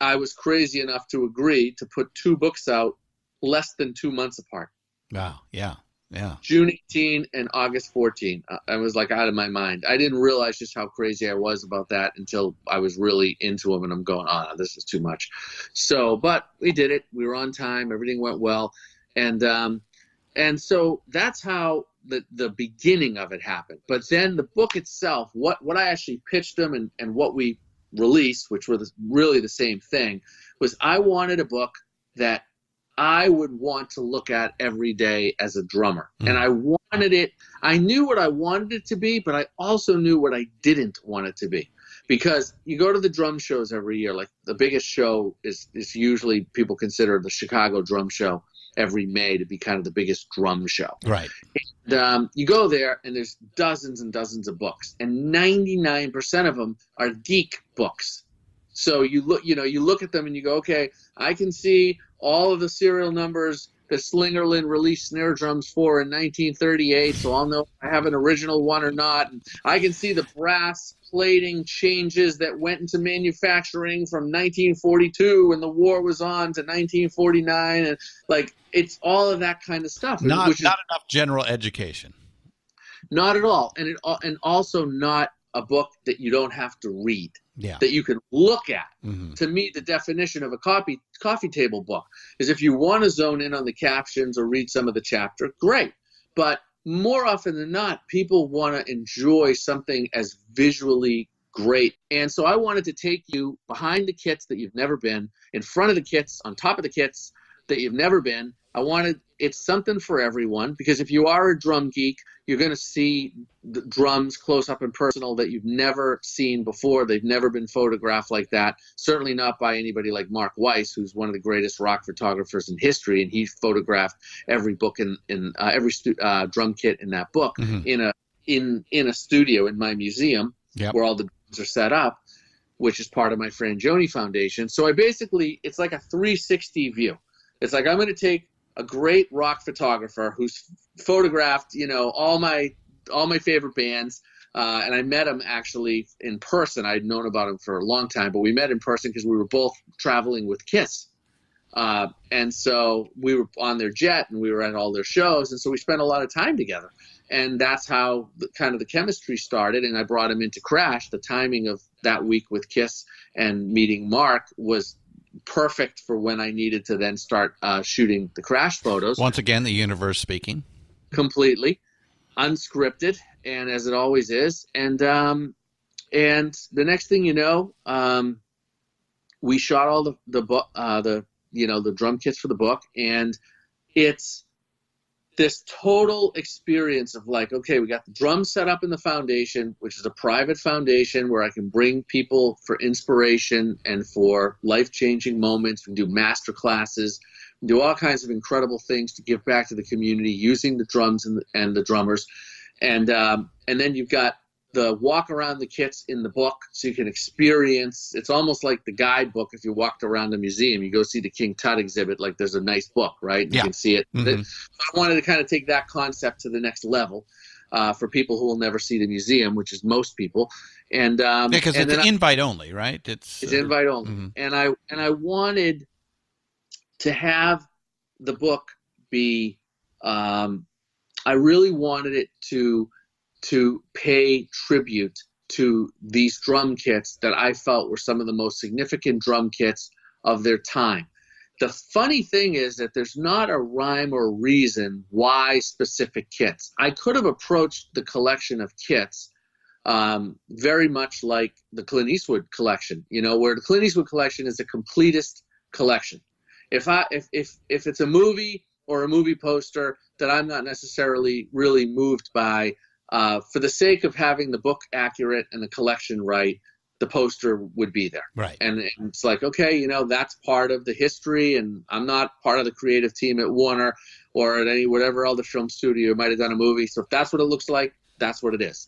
I was crazy enough to agree to put two books out less than two months apart. Wow. Yeah. Yeah. June 18 and August 14. I- I was like out of my mind. I didn't realize just how crazy I was about that until I was really into them and I'm going, oh, this is too much. So, but we did it. We were on time. Everything went well. And, um, and so that's how the, the beginning of it happened. But then the book itself, what, what I actually pitched them and, and what we released, which were the, really the same thing, was I wanted a book that I would want to look at every day as a drummer. Mhm. And I wanted it, I knew what I wanted it to be, but I also knew what I didn't want it to be. Because you go to the drum shows every year, like the biggest show is, is usually people consider the Chicago Drum Show every May to be kind of the biggest drum show. Right. Um, you go there and there's dozens and dozens of books, and 99% of them are geek books. So you look, you know, you look at them and you go, okay, I can see all of the serial numbers that Slingerland released snare drums for in 1938, so I'll know if I have an original one or not. And I can see the brass plating changes that went into manufacturing from 1942 when the war was on to 1949, and like it's all of that kind of stuff. Not which is enough general education. not at all, and it and also not a book that you don't have to read, Yeah. that you can look at. hmm To me, the definition of a coffee coffee table book is if you want to zone in on the captions or read some of the chapter, great. But more often than not, people want to enjoy something as visually great. And so I wanted to take you behind the kits that you've never been, in front of the kits, on top of the kits that you've never been. I wanted it's something for everyone because if you are a drum geek, you're going to see the drums close up and personal that you've never seen before. They've never been photographed like that. Certainly not by anybody like Mark Weiss, who's one of the greatest rock photographers in history, and he photographed every book in, in uh, every stu- uh, drum kit in that book Mhm. in a in in a studio in my museum Yep. where all the drums are set up, which is part of my Frangioni Foundation. So I basically it's like a 360 view. It's like I'm going to take a great rock photographer who's photographed, you know, all my all my favorite bands. Uh, and I met him actually in person. I'd known about him for a long time, but we met in person because we were both traveling with Kiss. Uh, and so we were on their jet and we were at all their shows. And so we spent a lot of time together. And that's how the, kind of the chemistry started. And I brought him into Crash. The timing of that week with Kiss and meeting Mark was perfect for when I needed to then start uh, shooting the Crash photos. Once again, the universe speaking. completely. Unscripted and as it always is. And um and the next thing you know um we shot all the the book uh the you know the drum kits for the book and it's this total experience of like okay we got the drums set up in the foundation which is a private foundation where i can bring people for inspiration and for life-changing moments we do master classes we do all kinds of incredible things to give back to the community using the drums and the, and the drummers. And um, and then you've got the walk around the kits in the book so you can experience it's almost like the guidebook if you walked around the museum you go see the king tut exhibit like there's a nice book right you Yeah. can see it Mhm. i wanted to kind of take that concept to the next level uh, for people who will never see the museum which is most people and um, Because it's I- invite only, right? It's it's uh, invite only, mhm. and I and I wanted to have the book be. Um, I really wanted it to to pay tribute to these drum kits that I felt were some of the most significant drum kits of their time. The funny thing is that there's not a rhyme or reason why specific kits. I could have approached the collection of kits um, very much like the Clint Eastwood collection, you know, where the Clint Eastwood collection is a completest collection. If I if if if it's a movie or a movie poster that I'm not necessarily really moved by, uh, for the sake of having the book accurate and the collection right, the poster would be there. Right. And it's like, okay, you know, that's part of the history, and I'm not part of the creative team at Warner or at any whatever other film studio might have done a movie. So if that's what it looks like, that's what it is.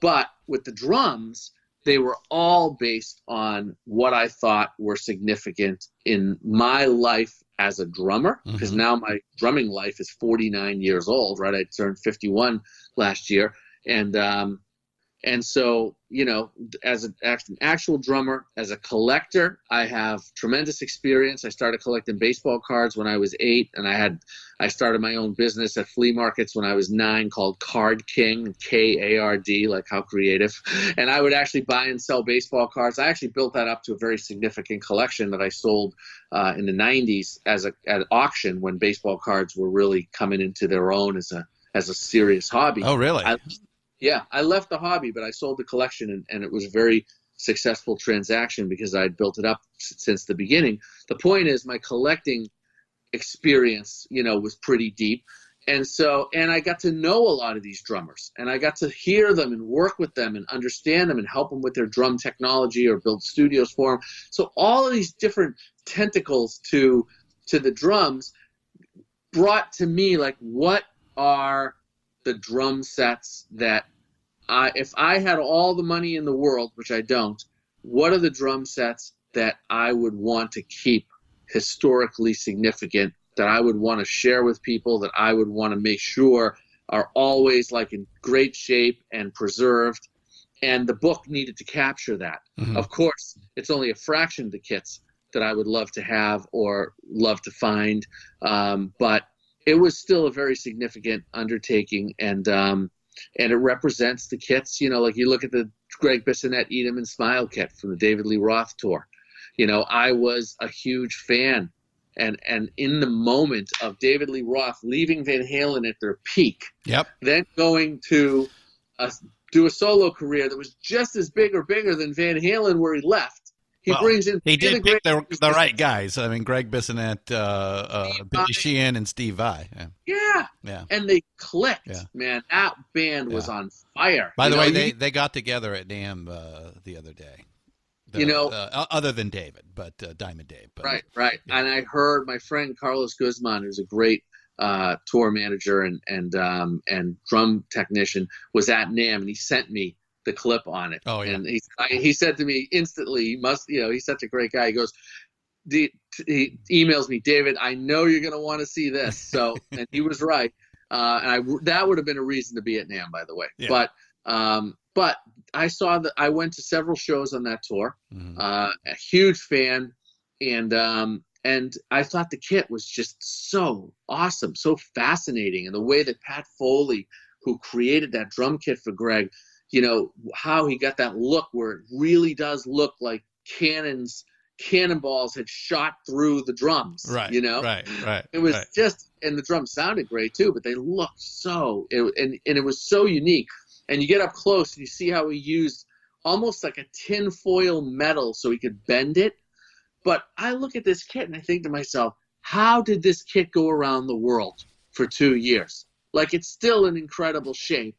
But with the drums, they were all based on what I thought were significant in my life as a drummer, because Mhm. now my drumming life is 49 years old, right? I turned 51 last year, and um, and so you know, as an actual drummer, as a collector, I have tremendous experience. I started collecting baseball cards when I was eight, and I had I started my own business at flea markets when I was nine called Card King, K A R D, like how creative. And I would actually buy and sell baseball cards. I actually built that up to a very significant collection that I sold uh, in the 90s as a at auction when baseball cards were really coming into their own as a as a serious hobby. Oh, really? I, yeah, I left the hobby, but I sold the collection, and, and it was a very successful transaction because I had built it up since the beginning. The point is, my collecting experience, you know, was pretty deep. And so, and I got to know a lot of these drummers, and I got to hear them and work with them and understand them and help them with their drum technology or build studios for them. So all of these different tentacles to to the drums brought to me like what are the drum sets that I if I had all the money in the world, which I don't, what are the drum sets that I would want to keep historically significant that I would want to share with people that I would want to make sure are always like in great shape and preserved and the book needed to capture that. Mhm. Of course, it's only a fraction of the kits that I would love to have or love to find, um, but it was still a very significant undertaking, and um, and it represents the kits. You know, like you look at the Gregg Bissonette Eat 'em and Smile kit from the David Lee Roth tour. You know, I was a huge fan, and and in the moment of David Lee Roth leaving Van Halen at their peak, Yep. then going to a, do a solo career that was just as big or bigger than Van Halen where he left. He Well, brings in He did pick the, the right guys. I mean, Gregg Bissonette, uh, uh, Billy Sheehan, and Steve Vai. Yeah. Yeah, yeah. and they clicked, Yeah. man. That band was on fire. By You the know, way, they, they got together at NAMM uh, the other day. The- You know- uh, other than David, but uh, Diamond Dave. But, right, right. And I heard my friend Carlos Guzman, who's a great uh, tour manager and and um, and drum technician, was at NAMM, and he sent me the clip on it. Oh, yeah. And he I, he said to me instantly, he must, you know, he's such a great guy. He goes. He emails me, David. I know you're going to want to see this. So, and he was right. Uh, and I that would have been a reason to be at NAMM, by the way. Yeah. But um, but I saw that I went to several shows on that tour. Mhm. uh, a huge fan, and um, and I thought the kit was just so awesome, so fascinating, and the way that Pat Foley, who created that drum kit for Greg, you know how he got that look where it really does look like cannons, cannonballs had shot through the drums, Right. You know, Right. Right. it was right. just, and the drums sounded great too, but they looked so, it, and and it was so unique. And you get up close and you see how he used almost like a tin foil metal so he could bend it. But I look at this kit and I think to myself, how did this kit go around the world for two years? Like it's still in incredible shape,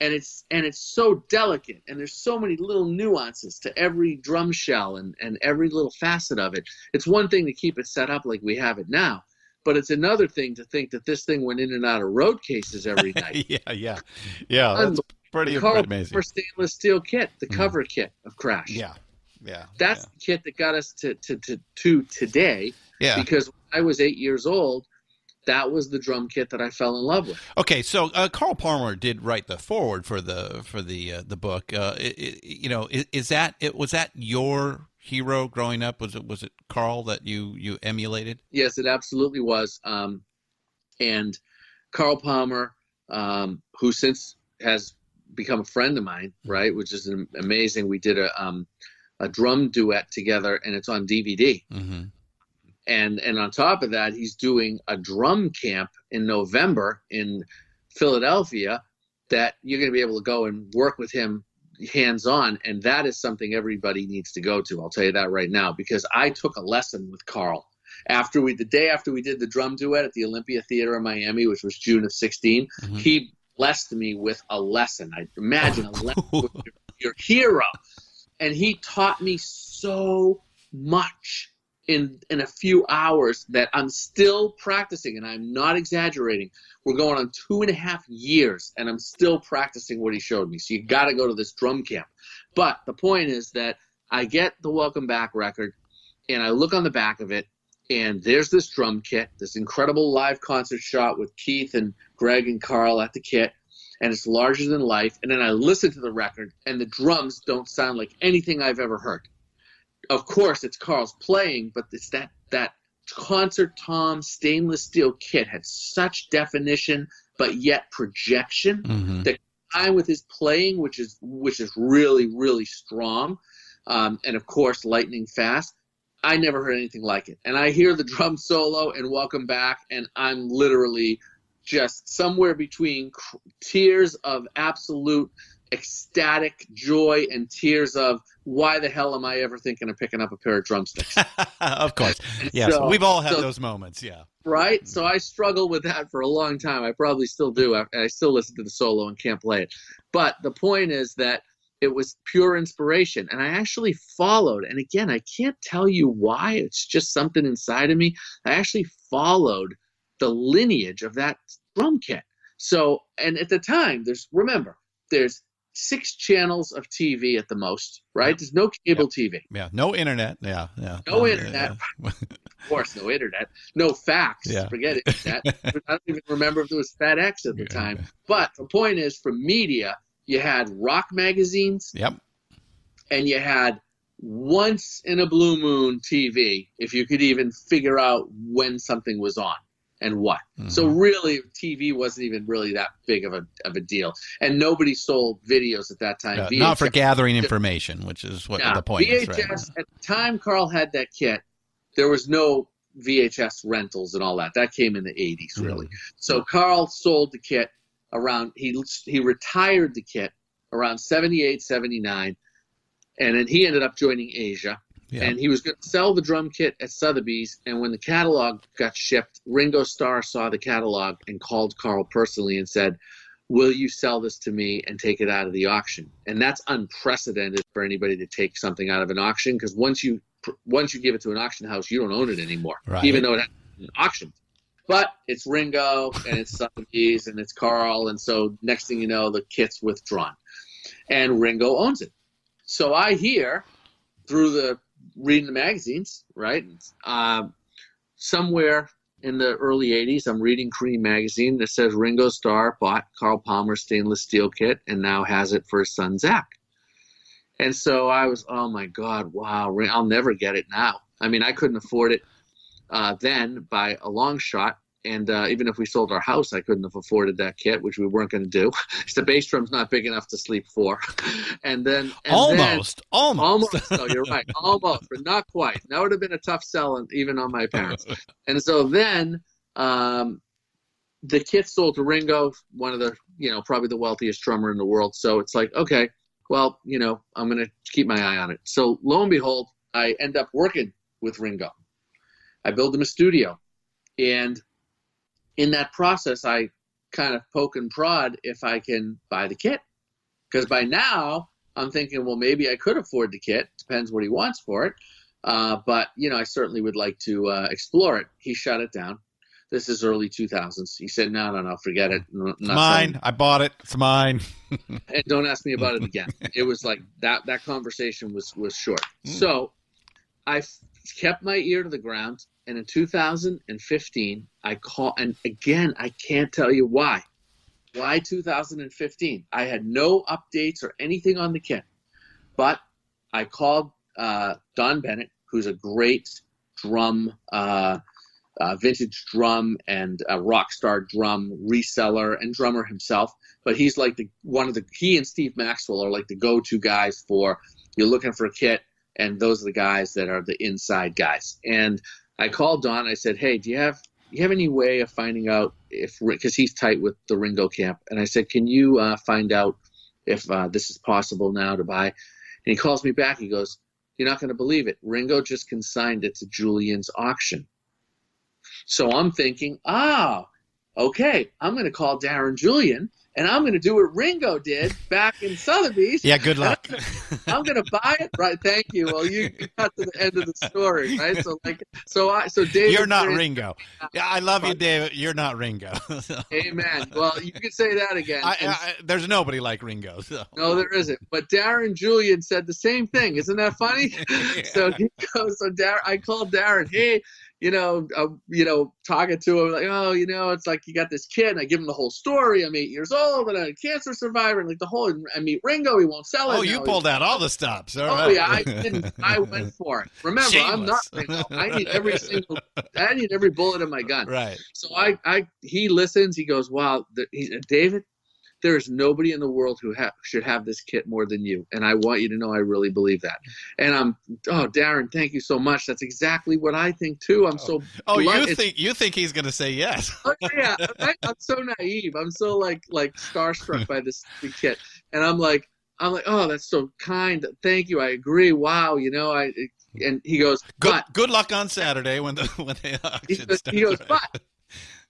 and it's and it's so delicate, and there's so many little nuances to every drum shell and and every little facet of it. It's one thing to keep it set up like we have it now, but it's another thing to think that this thing went in and out of road cases every night. yeah. Yeah. Yeah. That's pretty Carl amazing. Palmer stainless steel kit, the Mm. cover kit of Crash. Yeah. Yeah. That's the kit that got us to, to, to, to today yeah. yeah. because when I was eight years old, that was the drum kit that I fell in love with. Okay, so uh, Carl Palmer did write the forward for the for the uh, the book. Uh, it, it- you know, is, is that it? Was that your hero growing up? Was it was it Carl that you you emulated? Yes, it absolutely was. Um, and Carl Palmer, um, who since has become a friend of mine, right, which is amazing. We did a um, a drum duet together, and it's on DVD. Mm-hmm. And and on top of that he's doing a drum camp in november in philadelphia that you're going to be able to go and work with him hands on and that is something everybody needs to go to i'll tell you that right now because i took a lesson with carl. After we the day after we did the drum duet at the olympia theater in miami which was june of 16 Mhm. he blessed me with a lesson. I imagine a lesson with your, your hero. And he taught me so much in in a few hours that I'm still practicing, and I'm not exaggerating. We're going on two and a half years, and I'm still practicing what he showed me. So you got to go to this drum camp. But the point is that I get the Welcome Back record, and I look on the back of it, and there's this drum kit, this incredible live concert shot with Keith and Greg and Carl at the kit, and it's larger than life. And then I listen to the record, and the drums don't sound like anything I've ever heard. Of course, it's Carl's playing, but it's that that concert tom stainless steel kit had such definition, but yet projection. Mhm. The time with his playing, which is which is really really strong, um, and of course lightning fast. I never heard anything like it. And I hear the drum solo and Welcome Back, and I'm literally just somewhere between cr- tears of absolute ecstatic joy and tears of why the hell am I ever thinking of picking up a pair of drumsticks? of course. Yes, So- we've all had so- those moments. Yeah. right? So mm. I struggled with that for a long time. I probably still do. I, I still listen to the solo and can't play it. But the point is that it was pure inspiration. And I actually followed. And again, I can't tell you why. It's just something inside of me. I actually followed the lineage of that drum kit. So, and at the time, there's, remember, there's six channels of TV at the most, right? There's no cable TV. Yeah. No internet. Yeah. Yeah. No internet. yeah. Of course, no internet, no fax. Yeah. Forget it. That. I don't even remember if there was FedEx at the time. But the point is, for media, you had rock magazines Yep. and you had once in a blue moon TV, if you could even figure out when something was on and what. So Mm-hmm. really, TV wasn't even really that big of a of a deal, and nobody sold videos at that time. Not for gathering information, which is what the point VHS, is. Right? at the time Carl had that kit, there was no VHS rentals and all that. That came in the 80s, Mm-hmm. really. So Carl sold the kit around, he, he retired the kit around 78, 79, and then he ended up joining Asia. Yeah. And he was going to sell the drum kit at Sotheby's. And when the catalog got shipped, Ringo Starr saw the catalog and called Carl personally and said, Will you sell this to me and take it out of the auction? And that's unprecedented for anybody to take something out of an auction because once you once you give it to an auction house, you don't own it anymore, Right. even though it has been auctioned. But it's Ringo and it's Sotheby's and it's Carl, and so next thing you know, the kit's withdrawn, and Ringo owns it. So I hear through the reading the magazines, right? Um, somewhere in the early 80s, I'm reading Creem magazine that says Ringo Starr bought Carl Palmer stainless steel kit and now has it for his son Zak. And so I was, oh my God, wow, I'll never get it now. I mean, I couldn't afford it uh, then by a long shot. And uh, even if we sold our house, I couldn't have afforded that kit, which we weren't going to do. the bass drum's not big enough to sleep four. and then and then- almost, almost, Almost. No, you're right. Almost, but not quite. That would have been a tough sell, even on my parents. And so then, um, the kit sold to Ringo, one of the, you know, probably the wealthiest drummer in the world. So it's like, okay, well, you know, I'm going to keep my eye on it. So lo and behold, I end up working with Ringo. I build him a studio, and in that process, I kind of poke and prod if I can buy the kit. Because by now, I'm thinking, well, maybe I could afford the kit. Depends what he wants for it. Uh, but, you know, I certainly would like to uh, explore it. He shut it down. This is early 2000s. He said, no, no, no, forget it. N- mine. selling I bought it. It's mine. and don't ask me about it again. it was like that. That conversation was was short. So I f- kept my ear to the ground, and in 2015, I call. And again, I can't tell you why. Why 2015? I had no updates or anything on the kit, but I called uh, Don Bennett, who's a great drum. Uh, uh, vintage drum and rock star drum reseller and drummer himself but he's like the one of the he and Steve Maxwell are like the go-to guys for you're looking for a kit, and those are the guys that are the inside guys. And I called Don. I said, "Hey, do you have do you have any way of finding out if because he's tight with the Ringo camp?" And I said, "Can you uh, find out if uh, this is possible now to buy?" And he calls me back. He goes, "You're not going to believe it. Ringo just consigned it to Julien's auction." So I'm thinking, ah, okay, I'm going to call Darren Julien and I'm going to do what Ringo did back in Sotheby's. Yeah, good luck. I'm going to buy it. Right. Thank you. Well, you got to the end of the story, right? So like, so I, so David. You're not Ringo. Yeah, I love you, David. You're not Ringo. Amen. Well, you can say that again. I, I, there's nobody like Ringo. So. No, there isn't. But Darren Julien said the same thing. Isn't that funny? yeah. So he goes. So Darren, I called Darren. Hey, you know, uh, you know, talking to him like, oh, you know, it's like you got this kid, and I give him the whole story. I'm eight years old, and I'm a cancer survivor, and like the whole. I meet Ringo, he won't sell it. Oh, you pulled out all the stops. All oh right. yeah, I didn't. I went for it. Remember, Shameless. I'm not Ringo. I need every single. I need every bullet in my gun. Right. So I, I, he listens. He goes, wow, the, he, David, there is nobody in the world who ha- should have this kit more than you. And I want you to know I really believe that. And I'm, oh, Darren, thank you so much. That's exactly what I think too. I'm oh. so. Oh, you think you think he's going to say yes? oh, yeah, I, am so naive. I'm so like like starstruck by this kit, and I'm like. I'm like, oh, that's so kind. Thank you. I agree. Wow, you know, I and he goes, good, but, good luck on Saturday when the when the auction he goes, starts. he goes but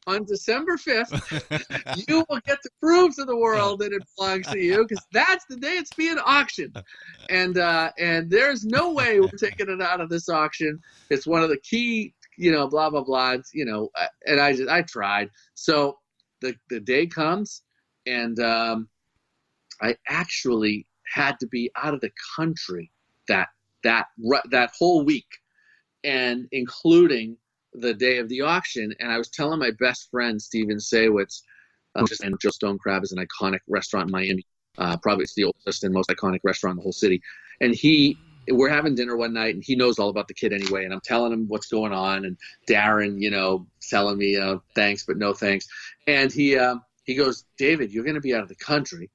on December 5th, you will get to prove to the world that it belongs to you because that's the day it's being auctioned. And uh, and there's no way we're taking it out of this auction. It's one of the key, you know, blah blah blah. You know, and I just I tried. So the the day comes, and um, I actually had to be out of the country that that that whole week, and including the day of the auction, and I was telling my best friend Steven Saywitz, just and Joe Stone Crab is an iconic restaurant in Miami. Uh, probably it's the oldest and most iconic restaurant in the whole city. And he, we're having dinner one night, and he knows all about the kid anyway. And I'm telling him what's going on, and Darren, you know, telling me, uh, thanks but no thanks. And he, uh, he goes, David, you're going to be out of the country,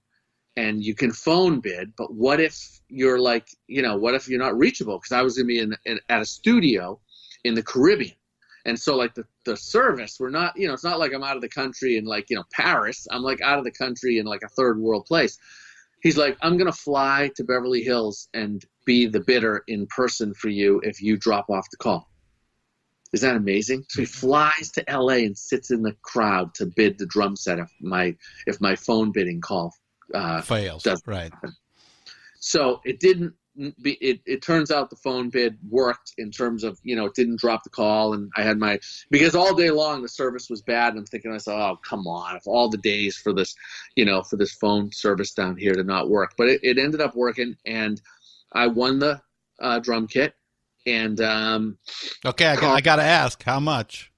and you can phone bid, but what if you're like, you know, what if you're not reachable? Because I was going to be in, in at a studio in the Caribbean and so like the, the service we're not you know it's not like i'm out of the country in like you know paris. I'm like out of the country in like a third world place. He's like i'm going to fly to beverly hills and be the bidder in person for you if you drop off the call. Is that amazing? So he flies to la and sits in the crowd to bid the drum set if my if my phone bidding call uh, fails right. happen. so it didn't it, it turns out the phone bid worked in terms of you know it didn't drop the call and i had my because all day long the service was bad and i'm thinking to myself oh come on if all the days for this you know for this phone service down here to not work but it, it ended up working and i won the uh, drum kit and um, okay I, got, I gotta ask how much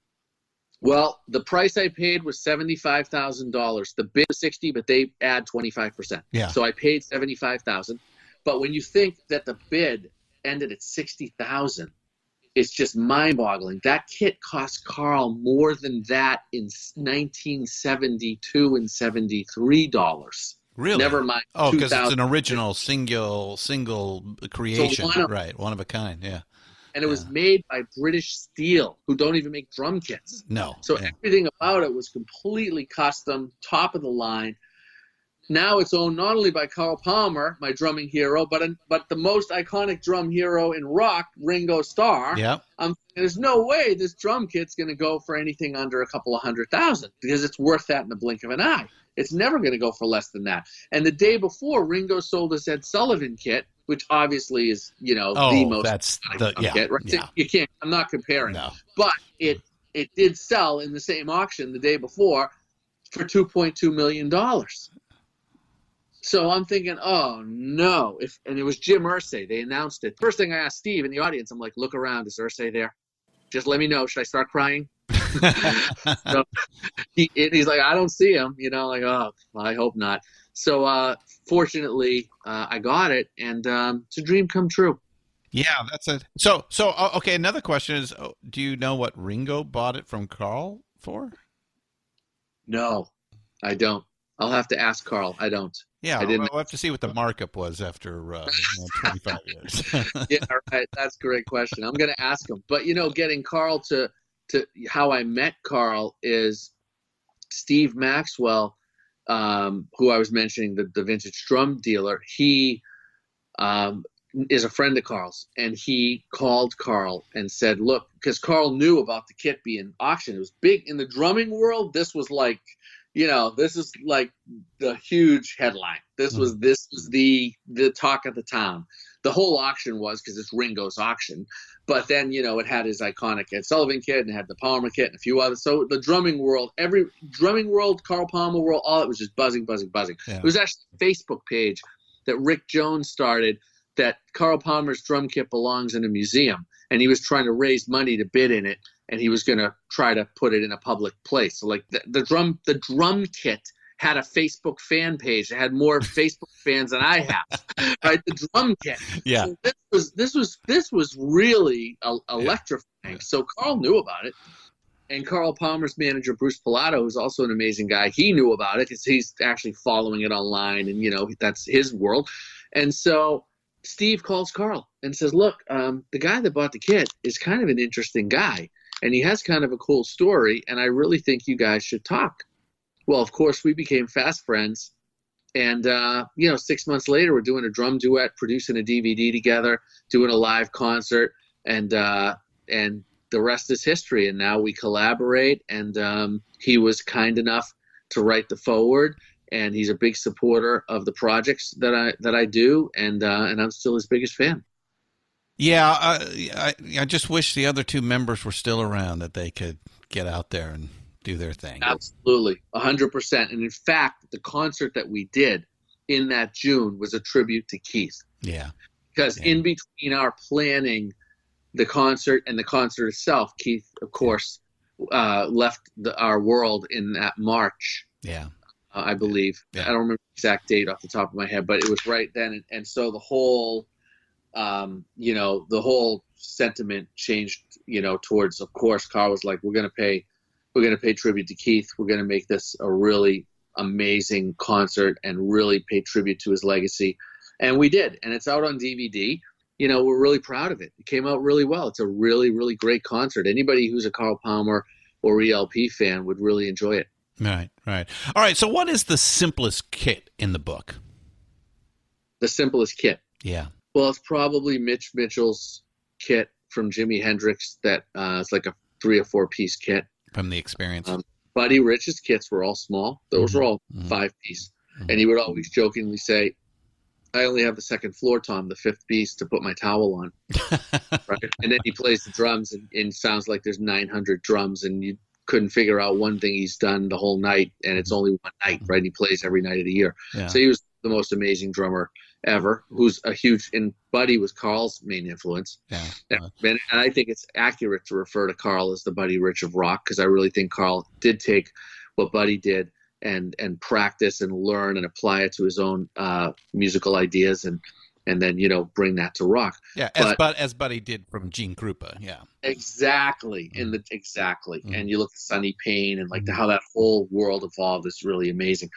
well, the price I paid was seventy-five thousand dollars. The bid was sixty, but they add twenty-five percent. Yeah. So I paid seventy-five thousand. But when you think that the bid ended at sixty thousand, it's just mind-boggling. That kit cost Carl more than that in 1972 and 73 dollars. Really? Never mind. Oh, because it's an original single single creation, so one of, right? One of a kind. Yeah. And it yeah. was made by British Steel, who don't even make drum kits. No. So yeah. everything about it was completely custom, top of the line. Now it's owned not only by Carl Palmer, my drumming hero, but but the most iconic drum hero in rock, Ringo Starr. Yeah. Um, there's no way this drum kit's going to go for anything under a couple of hundred thousand because it's worth that in the blink of an eye. It's never going to go for less than that. And the day before, Ringo sold his Ed Sullivan kit, which obviously is you know oh, the most that's the yeah, kit, right? yeah. You can't. I'm not comparing, no. but it it did sell in the same auction the day before for 2.2 million dollars. So I'm thinking, oh no! If and it was Jim Irsay, they announced it. First thing I asked Steve in the audience, I'm like, look around, is Irsay there? Just let me know. Should I start crying? so he, he's like, I don't see him. You know, like, oh, I hope not. So uh, fortunately, uh, I got it, and um, it's a dream come true. Yeah, that's it. So, so okay. Another question is, oh, do you know what Ringo bought it from Carl for? No, I don't. I'll have to ask Carl. I don't. Yeah, I didn't. we'll have to see what the markup was after uh, you know, 25 years. yeah, right. That's a great question. I'm going to ask him. But you know, getting Carl to to how I met Carl is Steve Maxwell, um, who I was mentioning, the, the vintage drum dealer. He um, is a friend of Carl's, and he called Carl and said, "Look, because Carl knew about the kit being auctioned. It was big in the drumming world. This was like, you know, this is like the huge headline. This was hmm. this was the the talk of the town. The whole auction was because it's Ringo's auction, but then you know it had his iconic Ed Sullivan kit and it had the Palmer kit and a few others. So the drumming world, every drumming world, Carl Palmer world, all it was just buzzing, buzzing, buzzing. Yeah. It was actually a Facebook page that Rick Jones started that Carl Palmer's drum kit belongs in a museum, and he was trying to raise money to bid in it, and he was going to try to put it in a public place. So like the, the drum, the drum kit had a Facebook fan page that had more Facebook fans than I have. Right, the drum kit. Yeah. So this was this was this was really uh, electrifying. So Carl knew about it. And Carl Palmer's manager, Bruce Pilato, who's also an amazing guy, he knew about it because he's actually following it online and, you know, that's his world. And so Steve calls Carl and says, Look, um, the guy that bought the kit is kind of an interesting guy and he has kind of a cool story. And I really think you guys should talk. Well, of course, we became fast friends. And, uh, you know, six months later, we're doing a drum duet, producing a DVD together, doing a live concert. And, uh, and the rest is history. And now we collaborate. And um, he was kind enough to write the foreword and he's a big supporter of the projects that I that I do, and uh, and I'm still his biggest fan. Yeah, uh, I I just wish the other two members were still around that they could get out there and do their thing. Absolutely, hundred percent. And in fact, the concert that we did in that June was a tribute to Keith, Yeah, because Yeah. in between our planning the concert and the concert itself, Keith, of course, uh, left the, our world in that March. yeah, uh, I believe. Yeah. I don't remember the exact date off the top of my head, but it was right then. And, and so the whole, um, you know, the whole sentiment changed, you know, towards, of course, Carl was like, we're going to pay, we're going to pay tribute to Keith. We're going to make this a really amazing concert and really pay tribute to his legacy. And we did. And it's out on DVD. You know, we're really proud of it. It came out really well. It's a really, really great concert. Anybody who's a Carl Palmer or ELP fan would really enjoy it. Right, right. All right. So, what is the simplest kit in the book? The simplest kit. Yeah, Well, it's probably Mitch Mitchell's kit from Jimi Hendrix that uh, it's like a three or four piece kit. from the experience. Um, Buddy Rich's kits were all small. Those were all Mhm. five piece. Mhm. And he would always jokingly say, I only have the second floor tom, the fifth piece to put my towel on. Right. and then he plays the drums and, and sounds like there's 900 drums and you couldn't figure out one thing he's done the whole night and it's only one night, right? He plays every night of the year. yeah. So he was the most amazing drummer ever, who's a huge, and Buddy was Carl's main influence. yeah. Yeah, and and I think it's accurate to refer to Carl as the Buddy Rich of rock because I really think Carl did take what Buddy did and and practice and learn and apply it to his own uh, musical ideas and and then you know bring that to rock. Yeah, as But- as Buddy did from Gene Krupa. Yeah, Exactly, in the exactly, Mhm. and you look at Sonny Payne and like the, how that whole world evolved is really amazing.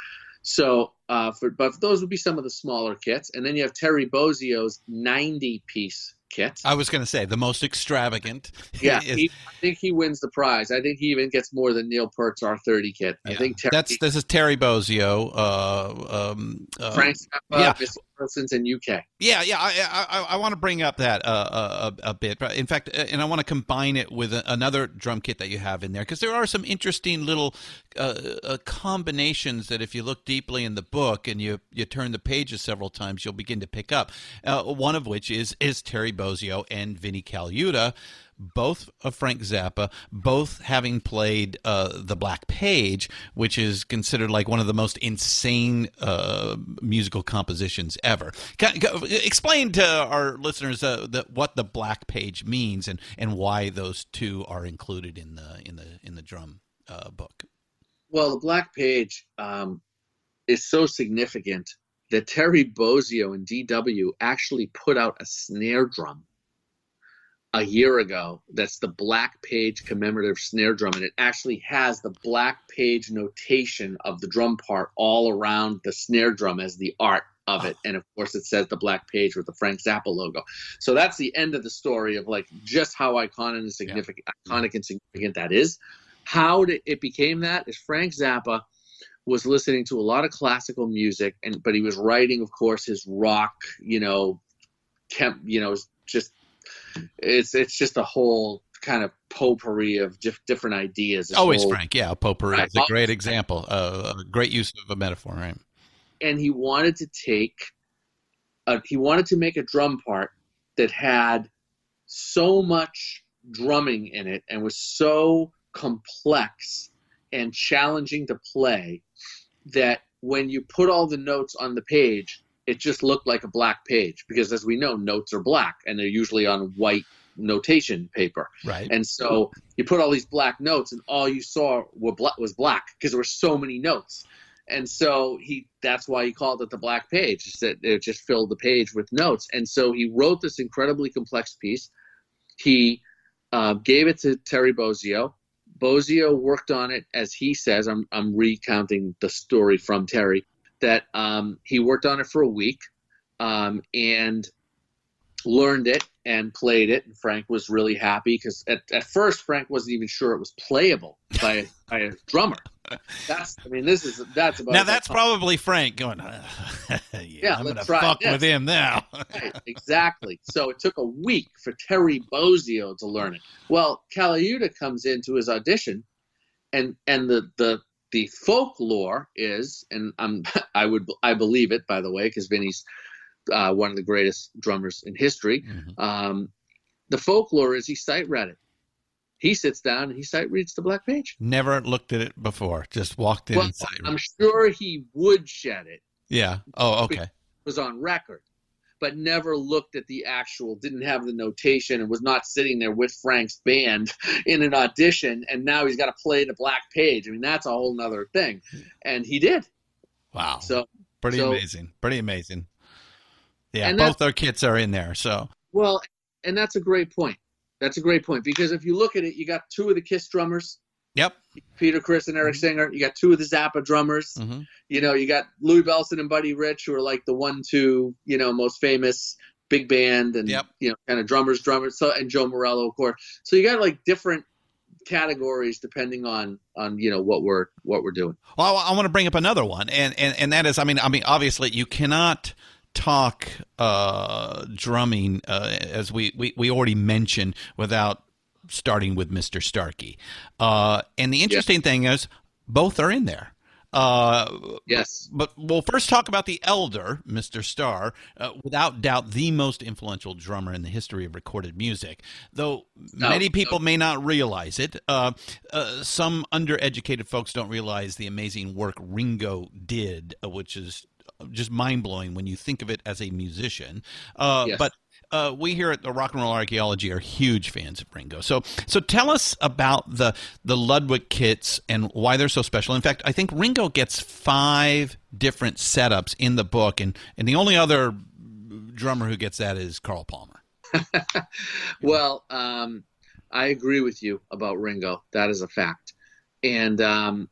So, uh, for but those would be some of the smaller kits, and then you have Terry Bozzio's ninety piece kit. I was going to say the most extravagant. Yeah, is- he, I think he wins the prize. I think he even gets more than Neil Peart's R30 kit. I think Terry, that's this is Terry Bozzio. Uh, um, uh, Frank Zappa, yeah. Mr. Parsons, and UK. Yeah, yeah. I I, I want to bring up that uh, a, a bit, in fact, uh, and I want to combine it with another drum kit that you have in there because there are some interesting little uh, uh, combinations that, if you look deeply in the book and you you turn the pages several times, you'll begin to pick up. Uh, one of which is is Terry Bozzio and Vinnie Colaiuta. Both of Frank Zappa, both having played uh, the Black Page, which is considered like one of the most insane uh, musical compositions ever. Ca- ca- Explain to our listeners uh, the, what the Black Page means and, and why those two are included in the in the in the drum uh, book. Well, the Black Page um, is so significant that Terry Bozzio and DW actually put out a snare drum a year ago. That's the Black Page commemorative snare drum, and it actually has the Black Page notation of the drum part all around the snare drum as the art of it. And of course, it says the Black Page with the Frank Zappa logo. So that's the end of the story of like just how iconic and significant, iconic and significant that is. How did it became that is Frank Zappa was listening to a lot of classical music and but he was writing of course his rock you know temp, you know, just it's it's just a whole kind of potpourri of dif- different ideas. This Always whole- Frank, yeah, potpourri Right. is a great example, uh, a great use of a metaphor, right? and he wanted to take a, he wanted to make a drum part that had so much drumming in it and was so complex and challenging to play that when you put all the notes on the page it just looked like a black page because as we know notes are black and they're usually on white notation paper Right. and so you put all these black notes, and all you saw were bla- was black because there were so many notes. And so he that's why he called it the black page. is that it just filled the page with notes. And so he wrote this incredibly complex piece. He uh, gave it to Terry Bozzio. Bozzio worked on it as he says. I'm I'm recounting the story from Terry that um, he worked on it for a week um, and learned it and played it. And Frank was really happy because at, at first Frank wasn't even sure it was playable by a, by a drummer. That's I mean this is that's about Now that's probably Frank going. yeah, Yeah, I'm gonna fuck this. with him now. Right, exactly. So it took a week for Terry Bozzio to learn it. Well, Colaiuta comes into his audition, and and the the the folklore is, and I'm I would I believe it by the way because Vinny's uh, one of the greatest drummers in history. Mhm. Um, the folklore is he sight read it. He sits down and he sight reads the black page. Never looked at it before. Just walked in Well, and. I'm sure he would shed it. Yeah. Oh, okay. was on record, but never looked at the actual, didn't have the notation, and was not sitting there with Frank's band in an audition. And now he's got to play the black page. I mean, that's a whole nother thing. And he did. Wow. So, Pretty so- amazing. Pretty amazing. Yeah, both their kits are in there. So well, and that's a great point. That's a great point because if you look at it, you got two of the Kiss drummers, yep. Peter Criss and Eric Singer. You got two of the Zappa drummers. hmm You know, you got Louie Bellson and Buddy Rich, who are like the one, two, you know, most famous big band and Yep. you know, kind of drummers, drummers. So and Joe Morello, of course. So you got like different categories depending on on you know what we're what we're doing. Well, I, want to bring up another one, and, and and that is, I mean, I mean, obviously, you cannot talk uh, drumming uh, as we, we we already mentioned without starting with Mister Starkey. Uh, and the interesting thing is, both are in there. Uh, Yes. but we'll first talk about the elder, Mr. Starr, uh, without doubt the most influential drummer in the history of recorded music. Though many people may not realize it, uh, uh, some undereducated folks don't realize the amazing work Ringo did, uh, which is just mind blowing when you think of it as a musician. Uh, Yes. But uh, we here at the Rock and Roll Archaeology are huge fans of Ringo. So, so tell us about the the Ludwig kits and why they're so special. In fact, I think Ringo gets five different setups in the book, and and the only other drummer who gets that is Carl Palmer. Well, um, I agree with you about Ringo. That is a fact. And um,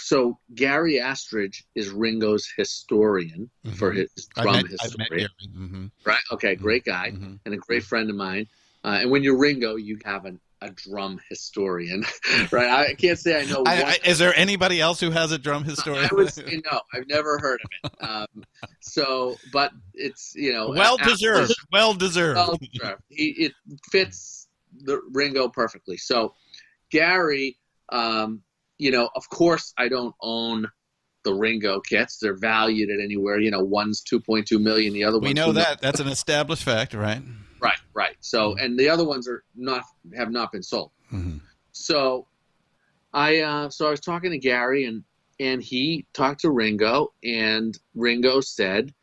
so Gary Astridge is Ringo's historian for his drum met, I've met historian. Gary. hmm Right? Okay, great guy hmm and a great friend of mine. Uh, and when you're Ringo, you have an, a drum historian, right? I can't say I know. I, I, is there anybody else who has a drum historian? I would say no. I've never heard of it. Um, so, but it's you know well after- deserved. Well deserved. well deserved. He it fits the Ringo perfectly. So, Gary, um, you know, of course, I don't own the Ringo kits. They're valued at anywhere. You know, one's two point two million. The other one. we know that. That's an established fact, right? Right, right. So, Mm-hmm. and the other ones are not have not been sold. Mhm. So, I uh, so I was talking to Gary and and he talked to Ringo and Ringo said,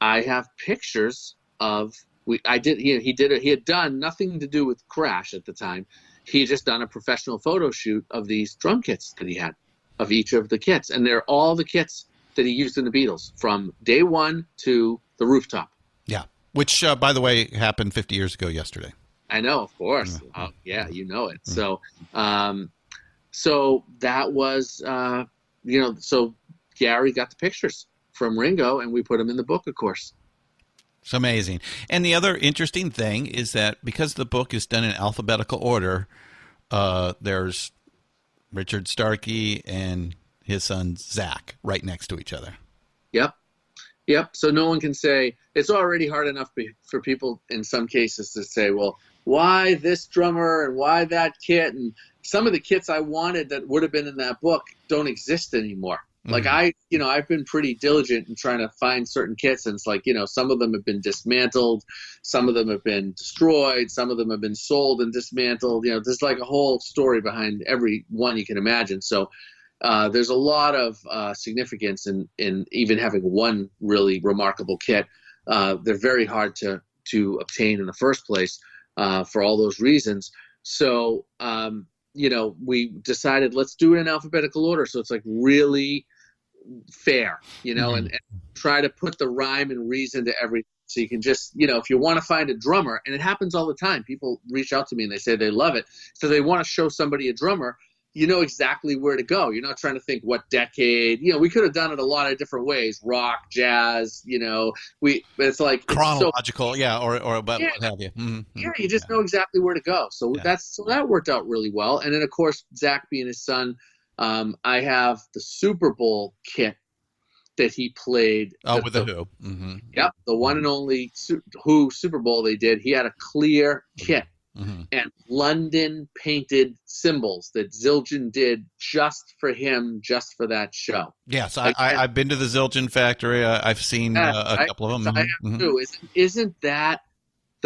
"I have pictures of we I did he he did he had done nothing to do with Crash at the time. He had just done a professional photo shoot of these drum kits that he had of each of the kits, and they're all the kits that he used in the Beatles from day one to the rooftop." Yeah. Which, uh, by the way, happened 50 years ago yesterday. I know, of course. Oh, yeah, you know it. So, um, so that was, uh, you know, so Gary got the pictures from Ringo, and we put them in the book, of course. It's amazing. And the other interesting thing is that because the book is done in alphabetical order, uh, there's Richard Starkey and his son Zak right next to each other. Yep. Yep. So no one can say it's already hard enough be, for people in some cases to say, well, why this drummer and why that kit and some of the kits I wanted that would have been in that book don't exist anymore. Mm-hmm. Like I, you know, I've been pretty diligent in trying to find certain kits, and it's like, you know, some of them have been dismantled, some of them have been destroyed, some of them have been sold and dismantled. You know, there's like a whole story behind every one you can imagine. So uh, there's a lot of uh, significance in, in even having one really remarkable kit. Uh, they're very hard to, to obtain in the first place uh, for all those reasons. So, um, you know, we decided let's do it in alphabetical order. So it's like really fair, you know, mm-hmm. and, and try to put the rhyme and reason to everything. So you can just, you know, if you want to find a drummer, and it happens all the time, people reach out to me and they say they love it. So they want to show somebody a drummer you know exactly where to go. You're not trying to think what decade. You know, we could have done it a lot of different ways: rock, jazz. You know, we. It's like chronological, it's so, yeah, or or what, yeah, what have you. Mm-hmm. Yeah, you just yeah. know exactly where to go. So yeah. that's so that worked out really well. And then of course Zak being his son, um, I have the Super Bowl kit that he played. Oh, the, with the, the Who. Mm-hmm. Yep, the one and only Who Super Bowl they did. He had a clear kit mm-hmm. and London painted cymbals that Zildjian did just for him, just for that show. Yes, I, I, have been to the Zildjian factory. I, have seen uh, a couple of them. I, mm-hmm. have too. Isn't, isn't that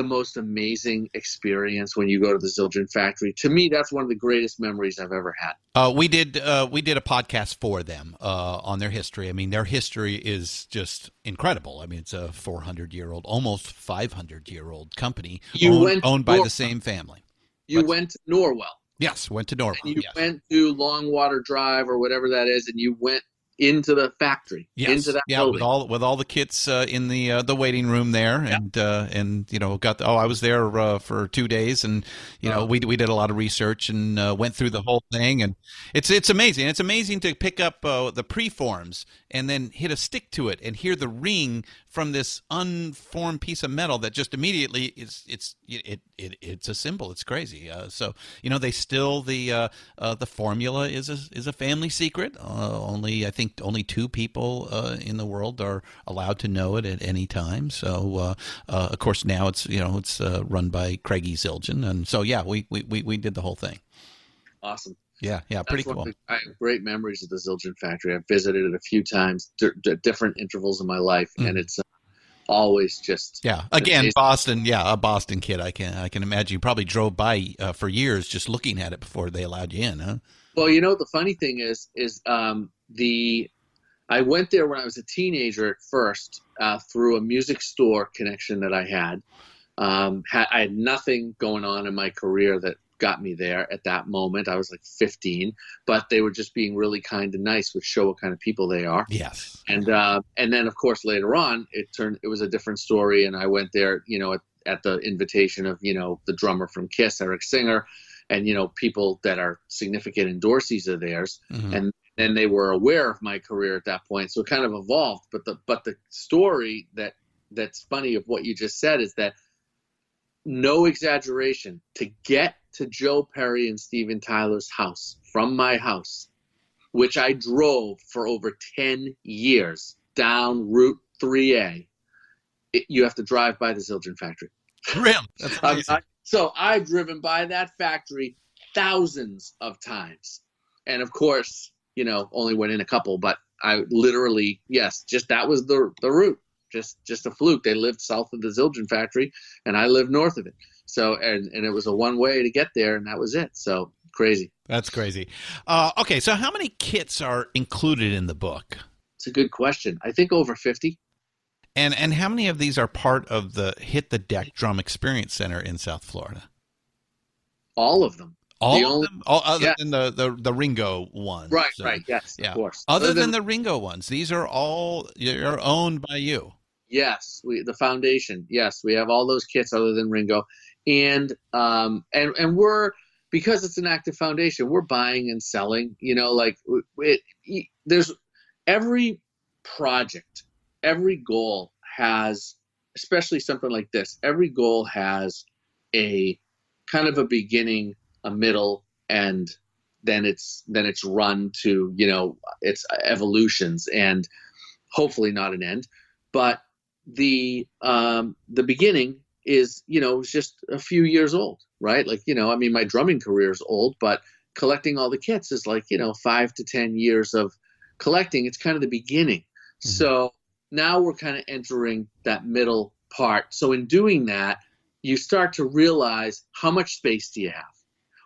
the most amazing experience when you go to the Zildjian factory. To me, that's one of the greatest memories I've ever had. Uh, we did uh, we did a podcast for them uh, on their history. I mean, their history is just incredible. I mean, it's a 400 year old, almost 500 year old company you owned, owned by the same family. You went to Norwell. Yes, went to Norwell. And you yes. went to Longwater Drive or whatever that is, and you went into the factory, yes. into that yeah, building. with all with all the kits uh, in the uh, the waiting room there, and uh, and you know got the, oh I was there uh, for two days, and you know we we did a lot of research and uh, went through the whole thing, and it's it's amazing. It's amazing to pick up uh, the preforms and then hit a stick to it and hear the ring from this unformed piece of metal that just immediately is it's it, it it's a cymbal. It's crazy. Uh, so you know they still the uh, uh, the formula is a is a family secret. Uh, only I think only two people uh, in the world are allowed to know it at any time. So uh, of course now it's you know it's run by Craigie Zildjian, and so yeah we we we, we did the whole thing. Awesome. Yeah, yeah, pretty That's cool. I have great memories of the Zildjian factory. I've visited it a few times, d- different intervals of my life, mm. and it's uh, always just yeah. Again, amazing. Boston, yeah, a Boston kid. I can I can imagine you probably drove by uh, for years just looking at it before they allowed you in, huh? Well, you know the funny thing is is um, the I went there when I was a teenager at first uh, through a music store connection that I had. Um, had I had nothing going on in my career that got me there at that moment. I was like 15, but they were just being really kind and nice, which show what kind of people they are. Yes. And uh, and then of course later on it turned it was a different story, and I went there, you know, at, at the invitation of you know the drummer from Kiss, Eric Singer, and you know people that are significant endorsees of theirs, mm-hmm. and then they were aware of my career at that point, so it kind of evolved. But the but the story that that's funny of what you just said is that no exaggeration to get to Joe Perry and Steven Tyler's house from my house, which I drove for over 10 years down Route 3A, it, you have to drive by the Zildjian factory. Really? I, so I've driven by that factory thousands of times. And of course, you know, only went in a couple, but I literally, yes, just that was the the route. Just just a fluke. They lived south of the Zildjian factory and I lived north of it. So and and it was a one way to get there, and that was it. So crazy. That's crazy. Uh, okay, so how many kits are included in the book? It's a good question. I think over fifty. And and how many of these are part of the Hit the Deck Drum Experience Center in South Florida? All of them. All the of only, them, all other yeah. than the, the the Ringo ones. Right, so, right, yes, yeah. of course. Other, other than, than, the Ringo ones, these are all you're owned by you. Yes, we the foundation. Yes, we have all those kits other than Ringo, and um, and and we're because it's an active foundation, we're buying and selling. You know, like it, it, there's every project, every goal has, especially something like this. Every goal has a kind of a beginning, a middle, and then it's then it's run to you know its evolutions and hopefully not an end but the um, the beginning is you know just a few years old, right? Like you know, I mean, my drumming career is old, but collecting all the kits is like you know five to ten years of collecting. It's kind of the beginning. Mm-hmm. So now we're kind of entering that middle part. So in doing that, you start to realize how much space do you have?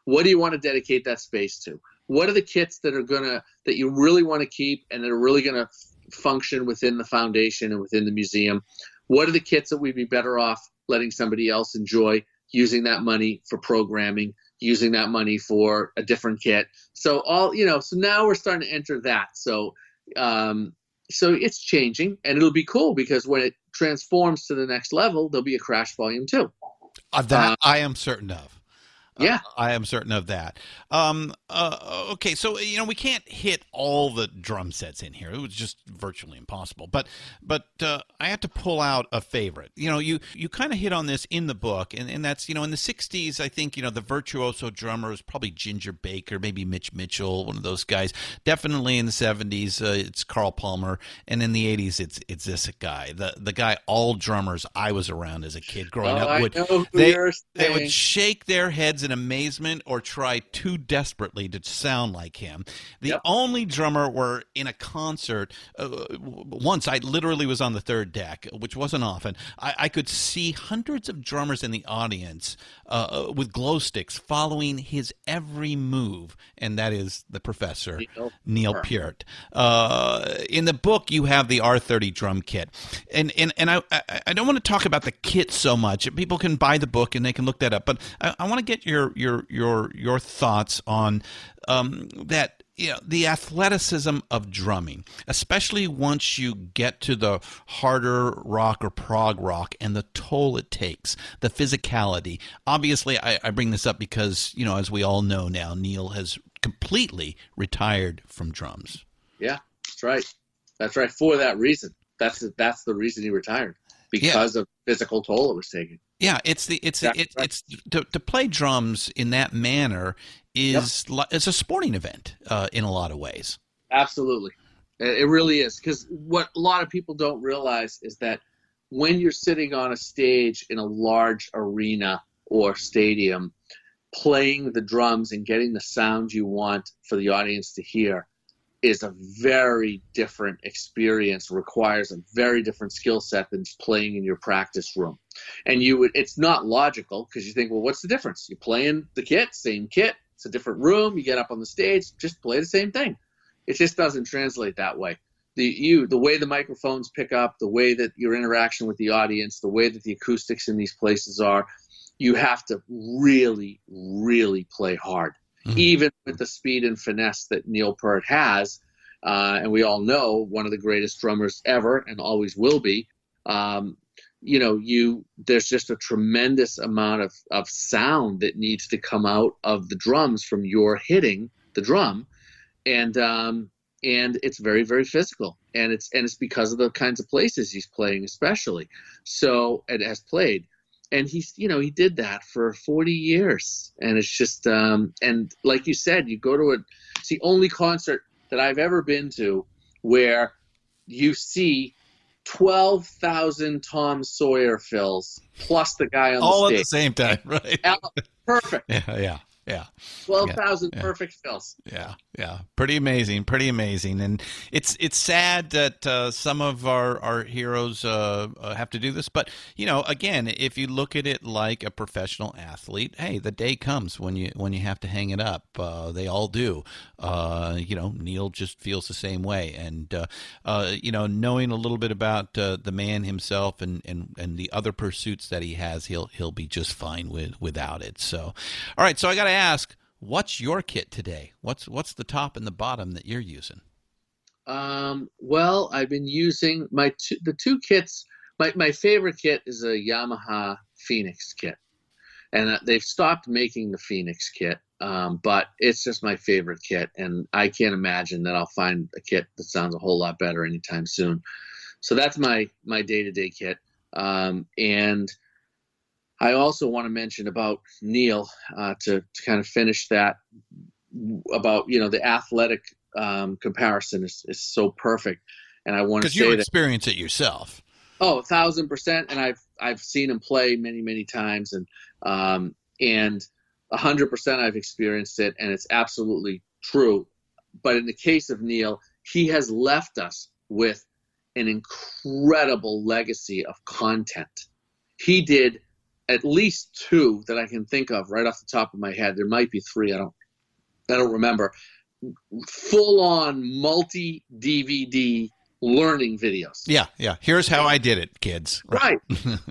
What do you want to dedicate that space to? What are the kits that are gonna that you really want to keep and that are really gonna function within the foundation and within the museum? What are the kits that we'd be better off letting somebody else enjoy using that money for programming, using that money for a different kit? So all you know, so now we're starting to enter that. So um, so it's changing and it'll be cool because when it transforms to the next level, there'll be a crash volume too. Uh, that uh, I am certain of. Yeah, uh, I am certain of that. Um, uh, okay, so you know we can't hit all the drum sets in here; it was just virtually impossible. But but uh, I had to pull out a favorite. You know, you you kind of hit on this in the book, and, and that's you know in the '60s, I think you know the virtuoso drummer was probably Ginger Baker, maybe Mitch Mitchell, one of those guys. Definitely in the '70s, uh, it's Carl Palmer, and in the '80s, it's it's this guy, the the guy all drummers I was around as a kid growing oh, up would they, they would shake their heads in amazement or try too desperately to sound like him. The yep. only drummer were in a concert. Uh, once I literally was on the third deck, which wasn't often. I, I could see hundreds of drummers in the audience uh, with glow sticks following his every move, and that is the professor Neil, Neil Peart. Uh, in the book, you have the R30 drum kit, and and and I I don't want to talk about the kit so much. People can buy the book and they can look that up, but I, I want to get your your your your your thoughts on um, that you know the athleticism of drumming especially once you get to the harder rock or prog rock and the toll it takes the physicality. Obviously I, I, bring this up because you know as we all know now neil has completely retired from drums. Yeah that's right. That's right for that reason. That's that's the reason he retired because yeah. of physical toll it was taking yeah, it's the it's it, it's to, to play drums in that manner is yep. it's a sporting event uh, in a lot of ways. Absolutely, it really is because what a lot of people don't realize is that when you're sitting on a stage in a large arena or stadium, playing the drums and getting the sound you want for the audience to hear is a very different experience requires a very different skill set than playing in your practice room. And you would it's not logical because you think well what's the difference? You're playing the kit same kit it's a different room you get up on the stage just play the same thing. It just doesn't translate that way. The you the way the microphones pick up the way that your interaction with the audience the way that the acoustics in these places are you have to really really play hard mm-hmm. even with the speed and finesse that Neil Peart has. Uh, and we all know one of the greatest drummers ever and always will be. Um, you know, you there's just a tremendous amount of, of sound that needs to come out of the drums from your hitting the drum, and um, and it's very very physical, and it's and it's because of the kinds of places he's playing, especially. So it has played and he's you know he did that for 40 years and it's just um and like you said you go to a it's the only concert that i've ever been to where you see 12,000 Tom Sawyer fills plus the guy on the all stage. at the same time, right? Perfect. yeah, yeah. Yeah. 12,000 yeah, perfect fills. Yeah. Yeah. Pretty amazing. Pretty amazing. And it's it's sad that uh, some of our, our heroes uh, uh, have to do this. But, you know, again, if you look at it like a professional athlete, hey, the day comes when you when you have to hang it up. Uh, they all do. Uh, you know, Neil just feels the same way. And, uh, you know, knowing a little bit about the man himself and, and, and the other pursuits that he has, he'll he'll be just fine with without it. So, all right. So I got to ask, what's your kit today? What's what's the top and the bottom that you're using? Um, well, I've been using my two, the two kits. My my favorite kit is a Yamaha Phoenix kit, and uh, they've stopped making the Phoenix kit. Um, but it's just my favorite kit, and I can't imagine that I'll find a kit that sounds a whole lot better anytime soon. So that's my my day to day kit. Um, and I also want to mention about Neil uh, to, to kind of finish that about you know the athletic um, comparison is, is so perfect, and I want to because you experience it yourself. Oh, a thousand percent. And I've I've seen him play many many times, and um, and a hundred percent I've experienced it, and it's absolutely true. But in the case of Neil, he has left us with an incredible legacy of content. He did at least two that I can think of right off the top of my head. There might be three. I don't I don't remember. Full on multi DVD learning videos. Yeah, yeah. Here's how I did it, kids. Right.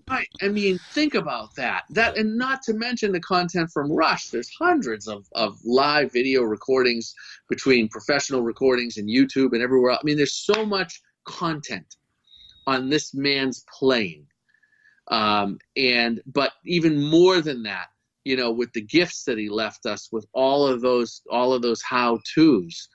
right. I mean, think about that. That and not to mention the content from Rush. There's hundreds of, of live video recordings between professional recordings and YouTube and everywhere else. I mean, there's so much content on this man's playing. Um, and but even more than that, you know, with the gifts that he left us, with all of those all of those how tos,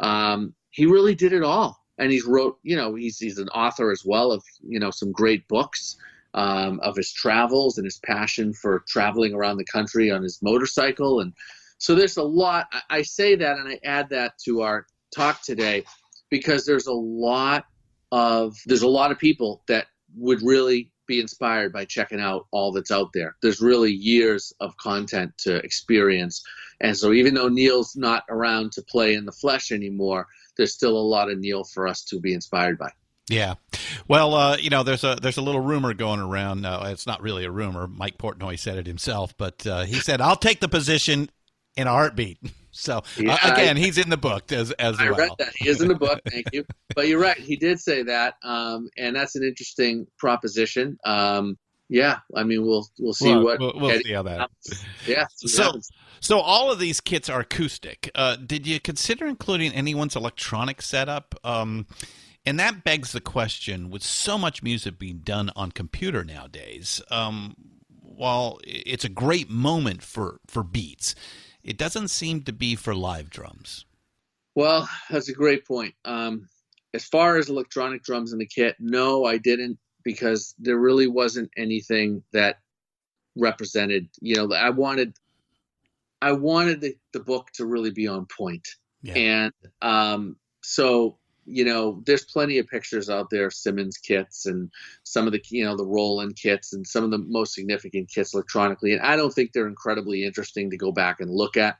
um, he really did it all. And he's wrote you know he's he's an author as well of you know some great books um, of his travels and his passion for traveling around the country on his motorcycle. And so there's a lot I, say that and i add that to our talk today because there's a lot of there's a lot of people that would really be inspired by checking out all that's out there there's really years of content to experience and so even though neil's not around to play in the flesh anymore there's still a lot of Neil for us to be inspired by. Yeah, well, uh, you know, there's a there's a little rumor going around. Uh, it's not really a rumor. Mike Portnoy said it himself, but uh, he said, "I'll take the position in a heartbeat." So uh, again, I, he's in the book as as I well. read that he is in the book. Thank you. But you're right. He did say that, um, and that's an interesting proposition. Um, yeah, I mean, we'll we'll see well, what we'll, we'll see how that. Happens. Yeah. So so all of these kits are acoustic. Uh, did you consider including anyone's electronic setup? Um, and that begs the question: with so much music being done on computer nowadays, um, while it's a great moment for for beats, it doesn't seem to be for live drums. Well, that's a great point. Um, as far as electronic drums in the kit, no, I didn't because there really wasn't anything that represented. You know, I wanted I wanted the, the book to really be on point. Yeah. And um, so, you know, there's plenty of pictures out there of Simmons kits and some of the, you know, the Roland kits and some of the most significant kits electronically. And I don't think they're incredibly interesting to go back and look at.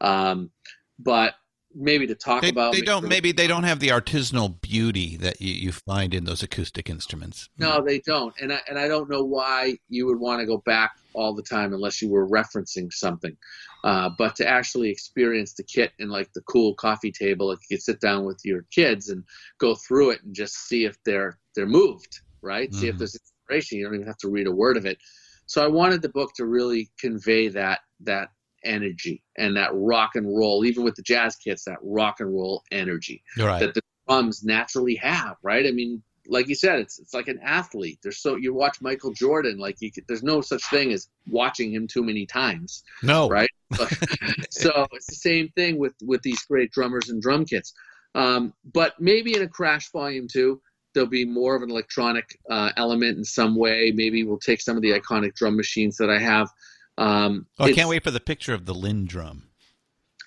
Um, but maybe to talk they, about. They don't. Maybe they don't have the artisanal beauty that you, you find in those acoustic instruments. No, they don't, and I and I don't know why you would want to go back all the time unless you were referencing something. Uh, but to actually experience the kit in like the cool coffee table, like you could sit down with your kids and go through it and just see if they're they're moved, right? Mm-hmm. See if mm-hmm. there's inspiration. You don't even have to read a word of it. So I wanted the book to really convey that that energy and that rock and roll, even with the jazz kits, that rock and roll energy right. that the drums naturally have, right? I mean, like you said, it's it's like an athlete. There's so you watch Michael Jordan, like you there's no such thing as watching him too many times. No, right? so it's the same thing with with these great drummers and drum kits. Um, but maybe in a crash volume two, there'll be more of an electronic uh, element in some way. Maybe we'll take some of the iconic drum machines that I have um, oh, I can't wait for the picture of the Linn drum.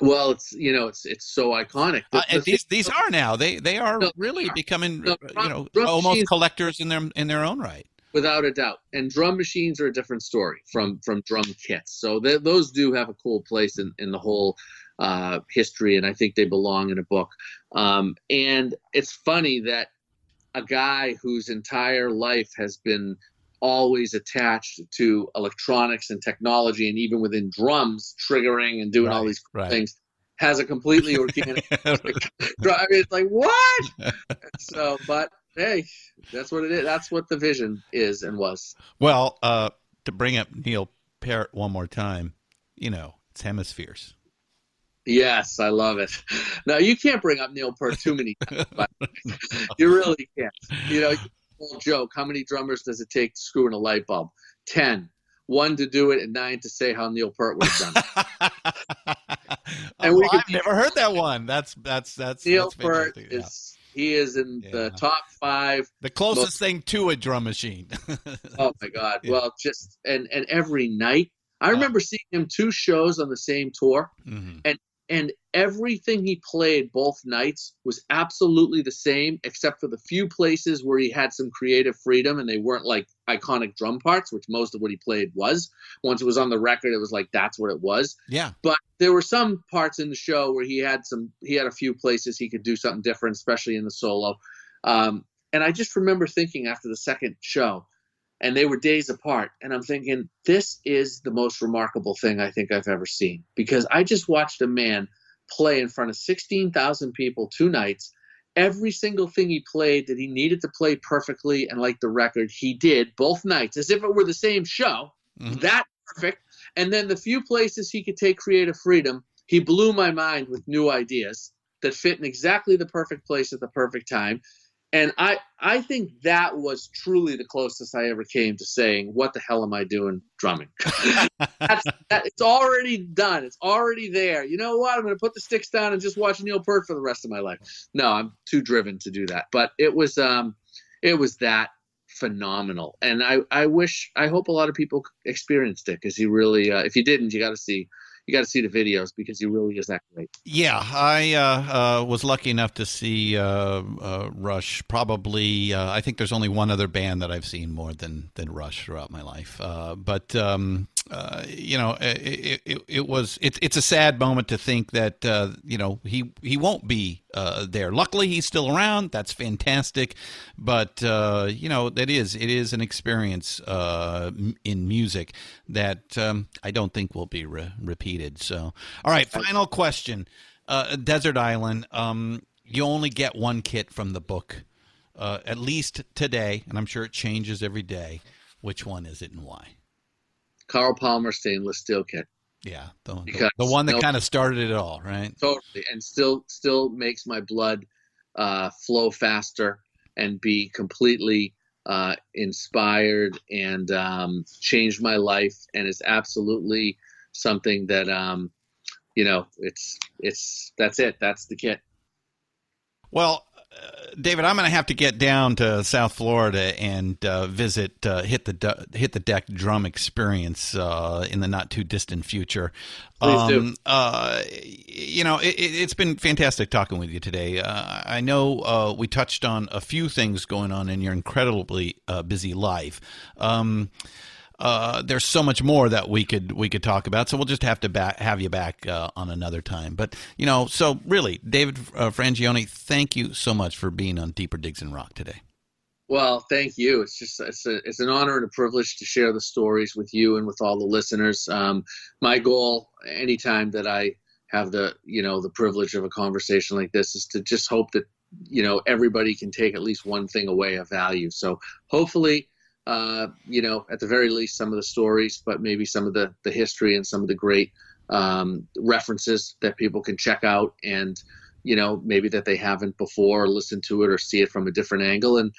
Well, it's you know it's it's so iconic. The, uh, and these these are now they they are no, really becoming no, you know almost collectors in their in their own right. Without a doubt, and drum machines are a different story from from drum kits. So they, those do have a cool place in in the whole uh, history, and I think they belong in a book. Um, and it's funny that a guy whose entire life has been always attached to electronics and technology, and even within drums, triggering and doing right, all these right. things, has a completely organic. I mean, it's like what? so, but hey, that's what it is. That's what the vision is and was. Well, uh, to bring up Neil Peart one more time, you know, it's hemispheres. Yes, I love it. Now you can't bring up Neil Peart too many times, but you really can't. You know, old joke. How many drummers does it take to screw in a light bulb? Ten. One to do it, and nine to say how Neil Peart would have done it. and oh, we I've never heard that one. That's that's that's Neil that's Peart yeah. is he is in yeah. the top five. The closest most, thing to a drum machine. oh my God! Yeah. Well, just and and every night I remember seeing him two shows on the same tour, mm-hmm. and and everything he played both nights was absolutely the same except for the few places where he had some creative freedom and they weren't like iconic drum parts which most of what he played was. Once it was on the record it was like that's what it was. Yeah. but there were some parts in the show where he had some he had a few places he could do something different especially in the solo. Um, and i just remember thinking after the second show and they were days apart. And i'm thinking this is the most remarkable thing i think i've ever seen because i just watched a man play in front of 16,000 people two nights. Every single thing he played that he needed to play perfectly and like the record he did both nights as if it were the same show. Mhm. that perfect. And then the few places he could take creative freedom he blew my mind with new ideas that fit in exactly the perfect place at the perfect time and i i think that was truly the closest i ever came to saying what the hell am i doing drumming? That's that, it's already done. It's already there. You know what? I'm going to put the sticks down and just watch neil peart for the rest of my life. No i'm too driven to do that. But it was um it was that phenomenal. And i i wish i hope a lot of people experienced it because he really uh, if you didn't you got to see you got to see the videos because he really is that great Yeah, I uh, uh, was lucky enough to see uh, uh, Rush. Probably, uh, I think there's only one other band that I've seen more than than Rush throughout my life. Uh, but um, you know, it, it, it was it's it's a sad moment to think that uh, you know he he won't be uh, there. Luckily, he's still around. That's fantastic. But uh, you know, that is it is an experience uh, in music that um, I don't think will be re- repeated. So, all right, final question. Uh, Desert Island. Um, you only get one kit from the book, at least today, and I'm sure it changes every day. Which one is it and why? Carl palmer stainless steel kit. Yeah, the, the, the one that no- kind of started it all, right? totally and still still makes my blood uh, flow faster and be completely uh, inspired and um, changed my life. And it's absolutely something that um, you know it's it's that's it. That's the kit. Well, David, I'm going to have to get down to South Florida and uh, visit uh, hit the hit the deck drum experience uh, in the not too distant future. Please do. Uh, you know, it, it's been fantastic talking with you today. Uh, I know uh, we touched on a few things going on in your incredibly uh, busy life. Um, uh, there's so much more that we could we could talk about. So we'll just have to have you back uh, on another time. But you know, so really, David uh, Frangioni, thank you so much for being on Deeper Digs and Rock today. Well, thank you. It's just it's a, it's an honor and a privilege to share the stories with you and with all the listeners. Um, my goal, anytime that I have the you know the privilege of a conversation like this, is to just hope that you know everybody can take at least one thing away of value. So hopefully, uh, you know, at the very least, some of the stories, but maybe some of the the history and some of the great um, references that people can check out and you know maybe that they haven't before or listened to it or see it from a different angle and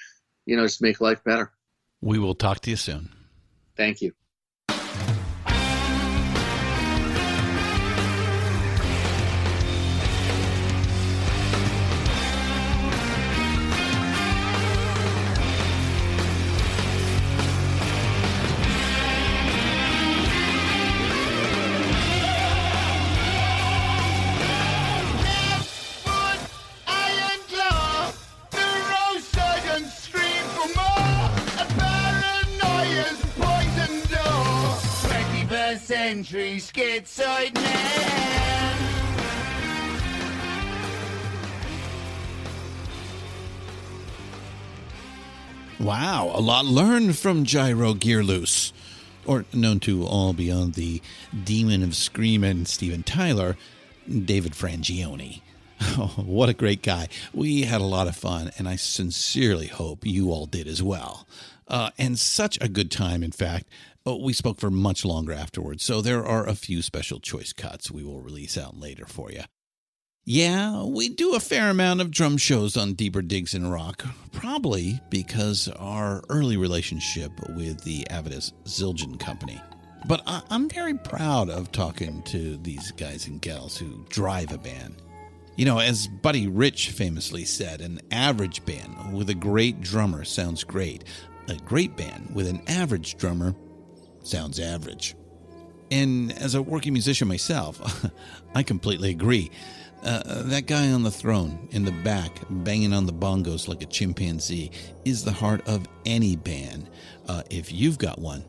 you know, just make life better. We will talk to you soon. Thank you. 21st century schizoid man. Wow, a lot learned from Gyro Gearloose, or known to all beyond the demon of screaming Steven Tyler, David Frangioni. Oh, what a great guy. We had a lot of fun, and I sincerely hope you all did as well. Uh, and such a good time, in fact. Uh, we spoke for much longer afterwards, so there are a few special choice cuts we will release out later for you. Yeah, we do a fair amount of drum shows on Deeper Digs in Rock, probably because our early relationship with the Avedis Zildjian Company. But I- I'm very proud of talking to these guys and gals who drive a band. You know, as Buddy Rich famously said, an average band with a great drummer sounds great. A great band with an average drummer sounds average. And as a working musician myself, I completely agree. Uh, that guy on the throne in the back, banging on the bongos like a chimpanzee, is the heart of any band. Uh, if you've got one,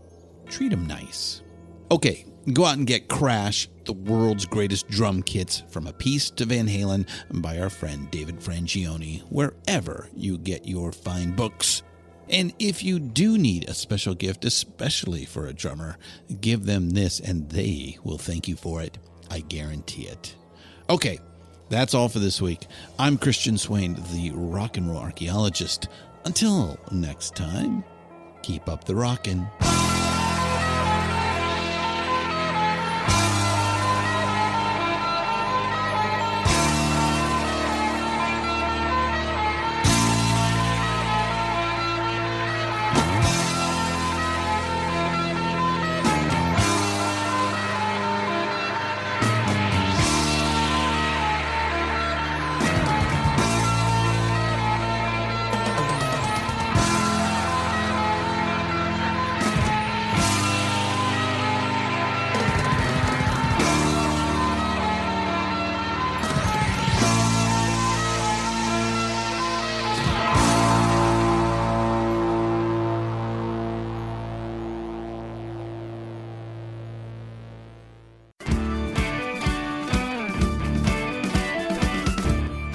treat him nice. Okay, go out and get Crash, the world's greatest drum kits, from Appice to Van Halen by our friend David Frangioni, wherever you get your fine books. And if you do need a special gift, especially for a drummer, give them this and they will thank you for it. I guarantee it. Okay, that's all for this week. I'm Christian Swain, the rock and roll archaeologist. Until next time, keep up the rockin'.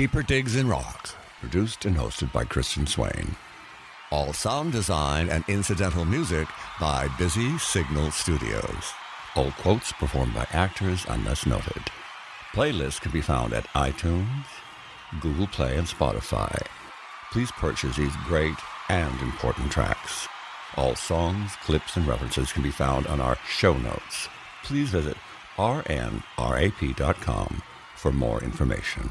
Deeper Digs in Rock, produced and hosted by Christian Swain. All sound design and incidental music by Busy Signal Studios. All quotes performed by actors unless noted. Playlists can be found at iTunes, Google Play, and Spotify. Please purchase these great and important tracks. All songs, clips, and references can be found on our show notes. Please visit rnrap.com for more information.